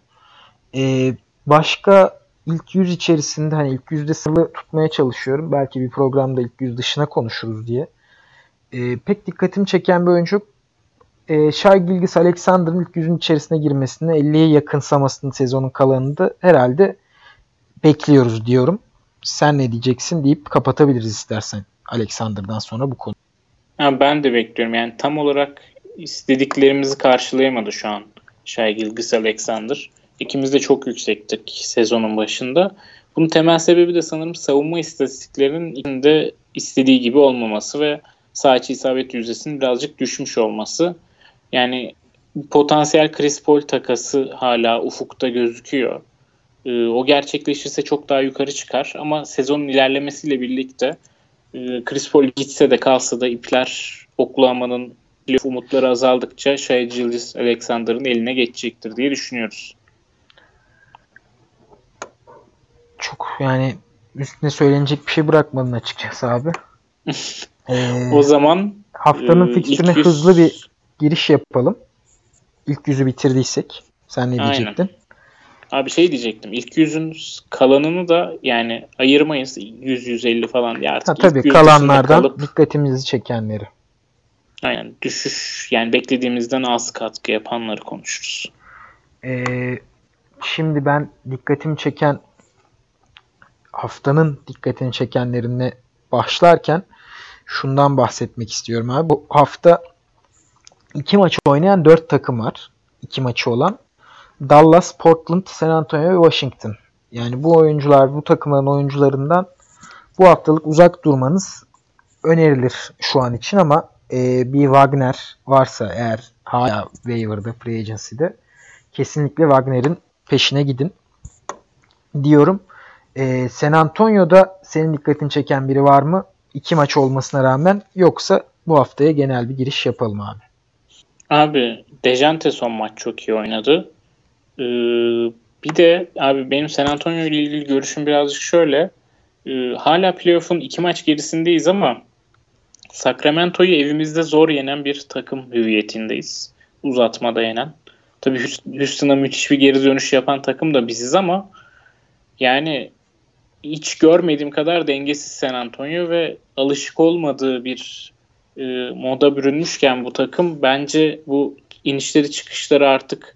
Ee, başka ilk yüz içerisinde hani ilk yüzde sınırlı tutmaya çalışıyorum. Belki bir programda ilk yüz dışına konuşuruz diye. Ee, pek dikkatimi çeken bir oyuncu e, Shai Gilgis Alexander'ın ilk yüzün içerisine girmesini 50'ye yakınsamasını sezonun kalanında herhalde bekliyoruz diyorum. Sen ne diyeceksin deyip kapatabiliriz istersen Alexander'dan sonra bu konu. Ha, ben de bekliyorum. Yani tam olarak istediklerimizi karşılayamadı şu an Shai Gilgis Alexander. İkimiz de çok yüksektik sezonun başında. Bunun temel sebebi de sanırım savunma istatistiklerinin içinde istediği gibi olmaması ve sağ içi isabet yüzdesinin birazcık düşmüş olması. Yani potansiyel Chris Paul takası hala ufukta gözüküyor. Ee, o gerçekleşirse çok daha yukarı çıkar ama sezonun ilerlemesiyle birlikte e, Chris Paul gitse de kalsa da ipler Oklahoma'nın umutları azaldıkça Shai Gilgis Alexander'ın eline geçecektir diye düşünüyoruz. Çok yani üstüne söylenecek bir şey bırakmadın açıkçası abi. ee, o zaman haftanın e, fikstürüne hızlı bir giriş yapalım. İlk yüzü bitirdiysek. Sen ne diyecektin? Aynen. Abi şey diyecektim. İlk yüzün kalanını da yani ayırmayız. 100-150 falan. Ya artık ha, tabii kalanlardan kalıp, dikkatimizi çekenleri. Aynen düşüş yani beklediğimizden az katkı yapanları konuşuruz. Ee, şimdi ben dikkatimi çeken haftanın dikkatini çekenlerine başlarken şundan bahsetmek istiyorum abi. Bu hafta iki maçı oynayan dört takım var. İki maçı olan. Dallas, Portland, San Antonio ve Washington. Yani bu oyuncular, bu takımların oyuncularından bu haftalık uzak durmanız önerilir şu an için ama e, bir Wagner varsa eğer hala waiver'da, free agency'de kesinlikle Wagner'in peşine gidin diyorum. E, San Antonio'da senin dikkatini çeken biri var mı? İki maç olmasına rağmen yoksa bu haftaya genel bir giriş yapalım abi. Abi Dejante son maç çok iyi oynadı. Ee, bir de abi benim San Antonio ile ilgili görüşüm birazcık şöyle. Ee, hala playoff'un iki maç gerisindeyiz ama Sacramento'yu evimizde zor yenen bir takım hüviyetindeyiz. Uzatmada yenen. Tabii Houston'a müthiş bir geri dönüş yapan takım da biziz ama yani hiç görmediğim kadar dengesiz San Antonio ve alışık olmadığı bir e, moda bürünmüşken bu takım bence bu inişleri çıkışları artık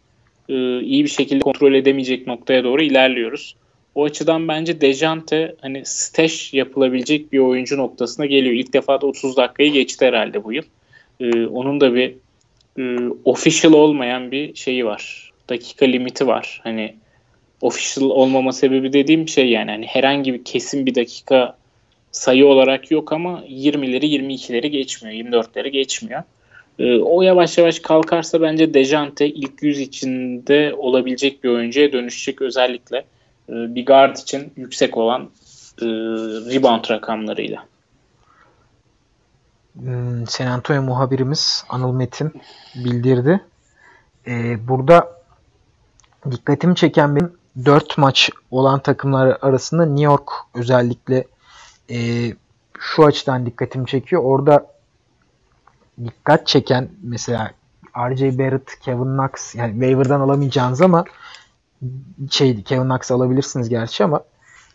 e, iyi bir şekilde kontrol edemeyecek noktaya doğru ilerliyoruz. O açıdan bence Dejante hani stash yapılabilecek bir oyuncu noktasına geliyor. İlk defa da 30 dakikayı geçti herhalde bu yıl. E, onun da bir e, official olmayan bir şeyi var. Dakika limiti var. Hani official olmama sebebi dediğim şey yani hani herhangi bir kesin bir dakika sayı olarak yok ama 20'leri 22'leri geçmiyor. 24'leri geçmiyor. Ee, o yavaş yavaş kalkarsa bence Dejante ilk yüz içinde olabilecek bir oyuncuya dönüşecek özellikle e, bir guard için yüksek olan e, rebound rakamlarıyla. hmm, San Antonio muhabirimiz Anıl Metin bildirdi. Ee, burada dikkatimi çeken benim 4 maç olan takımlar arasında New York özellikle e, şu açıdan dikkatimi çekiyor. Orada dikkat çeken mesela RJ Barrett, Kevin Knox yani waiver'dan alamayacağınız ama şey Kevin Knox alabilirsiniz gerçi ama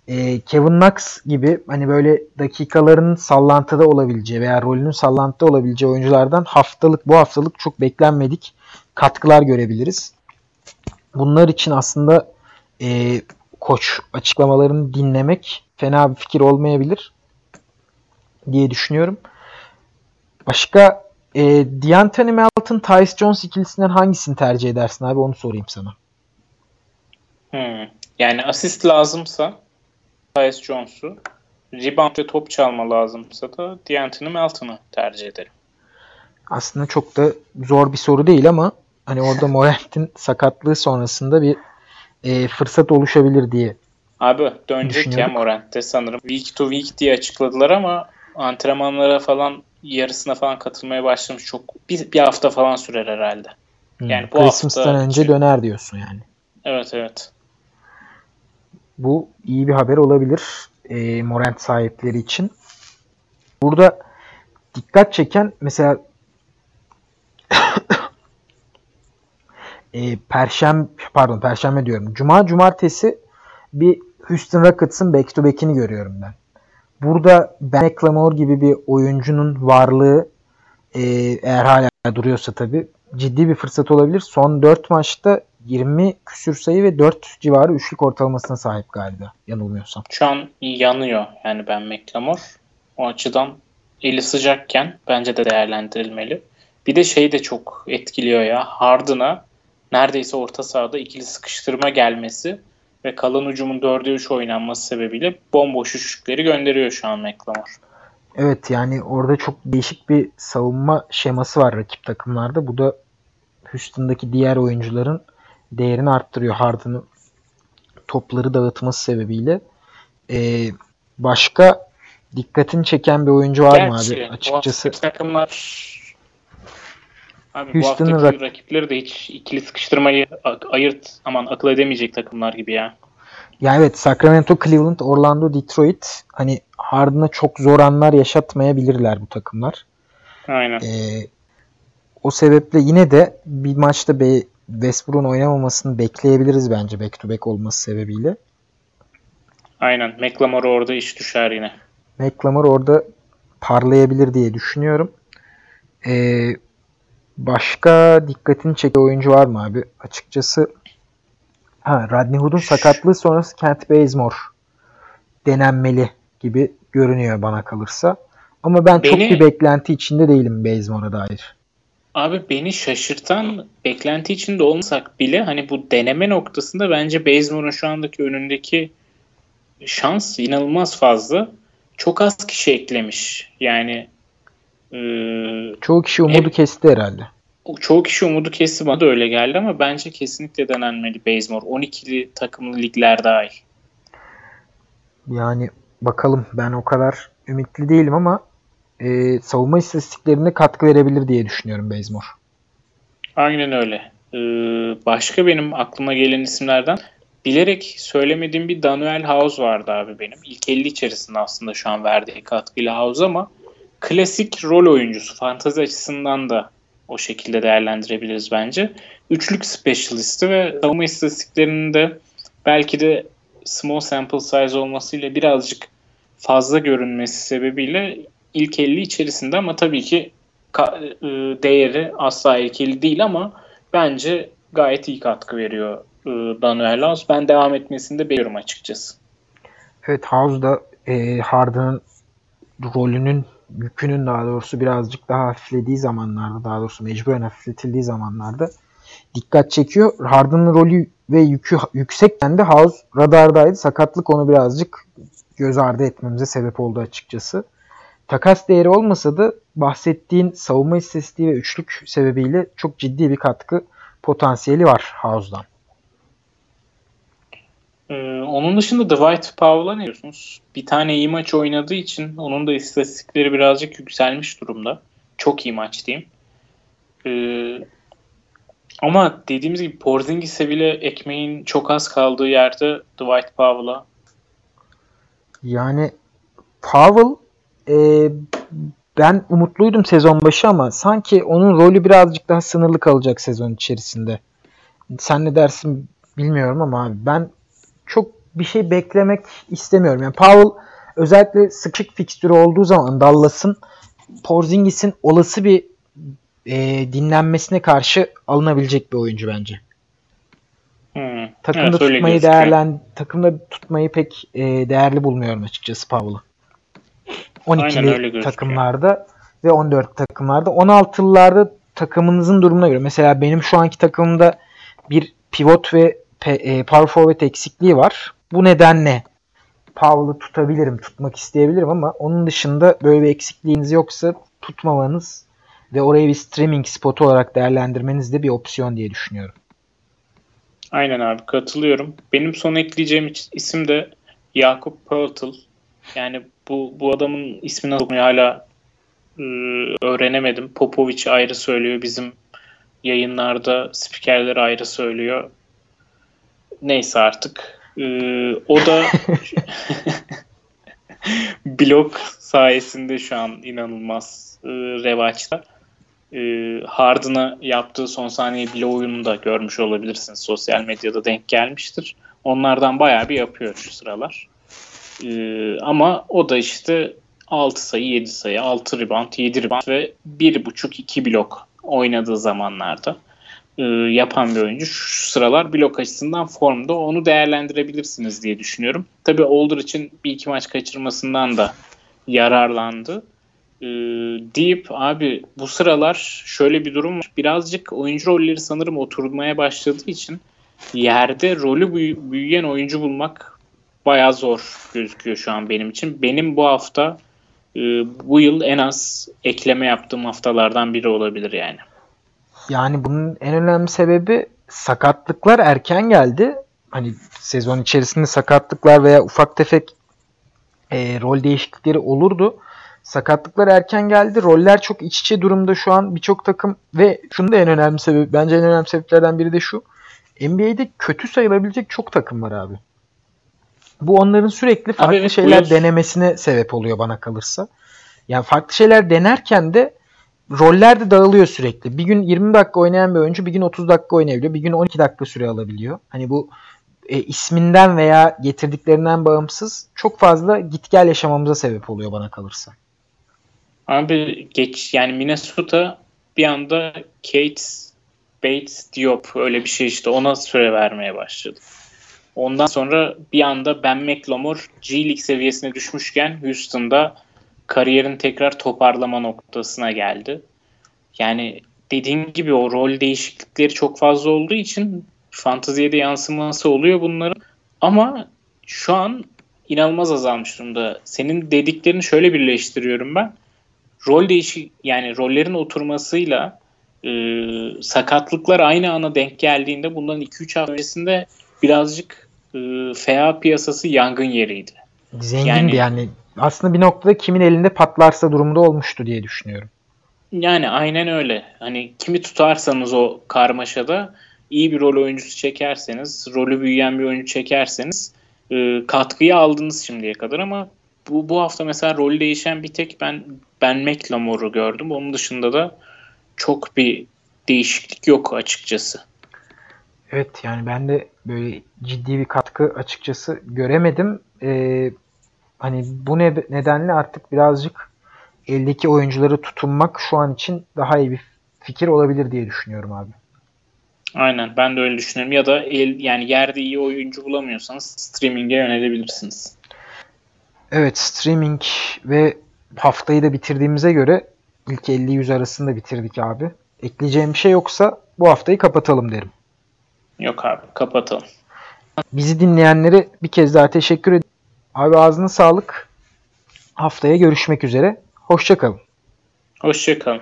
e, Kevin Knox gibi hani böyle dakikaların sallantıda olabileceği veya rolünün sallantıda olabileceği oyunculardan haftalık bu haftalık çok beklenmedik katkılar görebiliriz. Bunlar için aslında e, koç açıklamalarını dinlemek fena bir fikir olmayabilir diye düşünüyorum. Başka e, D'Anthony Melton, Tyce Jones ikilisinden hangisini tercih edersin abi onu sorayım sana. Hmm. Yani asist lazımsa Tyce Jones'u, rebound ve top çalma lazımsa da D'Anthony Melton'u tercih ederim. Aslında çok da zor bir soru değil ama hani orada Morant'in sakatlığı sonrasında bir e, fırsat oluşabilir diye Abi dönecek ya Morant'te sanırım. Week to week diye açıkladılar ama antrenmanlara falan yarısına falan katılmaya başlamış. Çok bir, bir hafta falan sürer herhalde. Hmm, yani bu Christmas'tan hafta önce döner diyorsun yani. Evet evet. Bu iyi bir haber olabilir e, Morant sahipleri için. Burada dikkat çeken mesela e, perşembe pardon perşembe diyorum. Cuma cumartesi bir Houston Rockets'ın back to back'ini görüyorum ben. Burada Ben McLemore gibi bir oyuncunun varlığı e, eğer hala duruyorsa tabi ciddi bir fırsat olabilir. Son 4 maçta 20 küsür sayı ve 4 civarı üçlük ortalamasına sahip galiba yanılmıyorsam. Şu an yanıyor yani Ben McLemore. O açıdan eli sıcakken bence de değerlendirilmeli. Bir de şey de çok etkiliyor ya. Harden'a neredeyse orta sahada ikili sıkıştırma gelmesi ve kalan ucumun 4'e 3 oynanması sebebiyle bomboş üçlükleri gönderiyor şu an McLemore. Evet yani orada çok değişik bir savunma şeması var rakip takımlarda. Bu da Houston'daki diğer oyuncuların değerini arttırıyor Harden'ın topları dağıtması sebebiyle. Ee, başka dikkatini çeken bir oyuncu var Gerçi, mı abi? Açıkçası takımlar Abi Houston'ın bu haftaki rakipleri de hiç ikili sıkıştırmayı ayırt aman akıl edemeyecek takımlar gibi ya. Ya evet Sacramento, Cleveland, Orlando, Detroit hani Harden'a çok zor anlar yaşatmayabilirler bu takımlar. Aynen. Ee, o sebeple yine de bir maçta Be Westbrook'un oynamamasını bekleyebiliriz bence back to back olması sebebiyle. Aynen. McLemore orada iş düşer yine. McLemore orada parlayabilir diye düşünüyorum. Ee, Başka dikkatini çeken oyuncu var mı abi? Açıkçası ha, Rodney Hood'un sakatlığı sonrası Kent Bazemore denenmeli gibi görünüyor bana kalırsa. Ama ben beni, çok bir beklenti içinde değilim Bazemore'a dair. Abi beni şaşırtan beklenti içinde olmasak bile hani bu deneme noktasında bence Bazemore'un şu andaki önündeki şans inanılmaz fazla. Çok az kişi eklemiş. Yani ee, çoğu kişi umudu hep, kesti herhalde. Çoğu kişi umudu kesti bana da öyle geldi ama bence kesinlikle denenmeli Bazemore. 12'li takımlı ligler dahil. Yani bakalım ben o kadar ümitli değilim ama e, savunma istatistiklerine katkı verebilir diye düşünüyorum Bazemore. Aynen öyle. Ee, başka benim aklıma gelen isimlerden bilerek söylemediğim bir Daniel House vardı abi benim. İlk 50 içerisinde aslında şu an verdiği katkıyla House ama klasik rol oyuncusu. Fantazi açısından da o şekilde değerlendirebiliriz bence. Üçlük specialist'i ve savunma istatistiklerinin de belki de small sample size olmasıyla birazcık fazla görünmesi sebebiyle ilk 50 içerisinde ama tabii ki e, değeri asla ilk 50 değil ama bence gayet iyi katkı veriyor e, Daniel House. Ben devam etmesini de bekliyorum açıkçası. Evet House da e, Harden'ın rolünün yükünün daha doğrusu birazcık daha hafiflediği zamanlarda daha doğrusu mecburen hafifletildiği zamanlarda dikkat çekiyor. Harden'ın rolü ve yükü yüksekken de House radardaydı. Sakatlık onu birazcık göz ardı etmemize sebep oldu açıkçası. Takas değeri olmasa da bahsettiğin savunma istatistiği ve üçlük sebebiyle çok ciddi bir katkı potansiyeli var House'dan. Ee, onun dışında Dwight Powell'a ne diyorsunuz? Bir tane iyi maç oynadığı için onun da istatistikleri birazcık yükselmiş durumda. Çok iyi maç diyeyim. Ee, ama dediğimiz gibi Porzingis'e bile ekmeğin çok az kaldığı yerde Dwight Powell'a. Yani Powell e, ben umutluydum sezon başı ama sanki onun rolü birazcık daha sınırlı kalacak sezon içerisinde. Sen ne dersin bilmiyorum ama abi ben çok bir şey beklemek istemiyorum. Yani Powell özellikle sıkışık fikstürü olduğu zaman Dallas'ın Porzingis'in olası bir e, dinlenmesine karşı alınabilecek bir oyuncu bence. Hmm. Takımda evet, tutmayı değerlen takımda tutmayı pek e, değerli bulmuyorum açıkçası Powell'ı. 12'li takımlarda ve 14 takımlarda. 16'lılarda takımınızın durumuna göre. Mesela benim şu anki takımımda bir pivot ve e, power forward eksikliği var. Bu nedenle Powell'ı tutabilirim, tutmak isteyebilirim ama onun dışında böyle bir eksikliğiniz yoksa tutmamanız ve orayı bir streaming spotu olarak değerlendirmeniz de bir opsiyon diye düşünüyorum. Aynen abi katılıyorum. Benim son ekleyeceğim isim de Yakup Pörtl. Yani bu bu adamın ismi nasıl hala e, öğrenemedim. Popovic ayrı söylüyor. Bizim yayınlarda spikerler ayrı söylüyor. Neyse artık. E, o da blok sayesinde şu an inanılmaz e, revaçta. E, Harden'a yaptığı son saniye bloğunu da görmüş olabilirsiniz. Sosyal medyada denk gelmiştir. Onlardan bayağı bir yapıyor şu sıralar. Ee, ama o da işte 6 sayı, 7 sayı, 6 rebound, 7 rebound ve 1.5-2 blok oynadığı zamanlarda e, yapan bir oyuncu. Şu sıralar blok açısından formda onu değerlendirebilirsiniz diye düşünüyorum. Tabii Older için bir iki maç kaçırmasından da yararlandı. Ee, deyip abi bu sıralar şöyle bir durum var. Birazcık oyuncu rolleri sanırım oturmaya başladığı için yerde rolü büyüyen oyuncu bulmak bayağı zor gözüküyor şu an benim için. Benim bu hafta e, bu yıl en az ekleme yaptığım haftalardan biri olabilir yani. Yani bunun en önemli sebebi sakatlıklar erken geldi. Hani sezon içerisinde sakatlıklar veya ufak tefek e, rol değişiklikleri olurdu. Sakatlıklar erken geldi. Roller çok iç içe durumda şu an birçok takım ve şunu da en önemli sebep bence en önemli sebeplerden biri de şu. NBA'de kötü sayılabilecek çok takım var abi. Bu onların sürekli farklı Abi, şeyler buyur. denemesine sebep oluyor bana kalırsa. Yani farklı şeyler denerken de roller de dağılıyor sürekli. Bir gün 20 dakika oynayan bir oyuncu bir gün 30 dakika oynayabiliyor. Bir gün 12 dakika süre alabiliyor. Hani bu e, isminden veya getirdiklerinden bağımsız çok fazla git gel yaşamamıza sebep oluyor bana kalırsa. Abi geç yani Minnesota bir anda Kate Bates Diop öyle bir şey işte ona süre vermeye başladı. Ondan sonra bir anda Ben McLemore G League seviyesine düşmüşken Houston'da kariyerin tekrar toparlama noktasına geldi. Yani dediğim gibi o rol değişiklikleri çok fazla olduğu için fanteziye de yansıması oluyor bunların. Ama şu an inanılmaz azalmış durumda. Senin dediklerini şöyle birleştiriyorum ben. Rol değişik yani rollerin oturmasıyla e, sakatlıklar aynı ana denk geldiğinde bundan 2-3 hafta öncesinde birazcık e, FA piyasası yangın yeriydi. Zengindi yani, yani. Aslında bir noktada kimin elinde patlarsa durumda olmuştu diye düşünüyorum. Yani aynen öyle. Hani kimi tutarsanız o karmaşada iyi bir rol oyuncusu çekerseniz, rolü büyüyen bir oyuncu çekerseniz e, katkıyı aldınız şimdiye kadar ama bu, bu hafta mesela rol değişen bir tek ben Ben McLemore'u gördüm. Onun dışında da çok bir değişiklik yok açıkçası. Evet yani ben de böyle ciddi bir katkı açıkçası göremedim. Ee, hani bu ne, nedenle artık birazcık eldeki oyuncuları tutunmak şu an için daha iyi bir fikir olabilir diye düşünüyorum abi. Aynen ben de öyle düşünüyorum. Ya da el, yani yerde iyi oyuncu bulamıyorsanız streaming'e yönelebilirsiniz. Evet streaming ve haftayı da bitirdiğimize göre ilk 50-100 arasında bitirdik abi. Ekleyeceğim bir şey yoksa bu haftayı kapatalım derim. Yok abi kapatalım. Bizi dinleyenlere bir kez daha teşekkür ederim. Abi ağzına sağlık. Haftaya görüşmek üzere. Hoşçakalın. Hoşçakalın.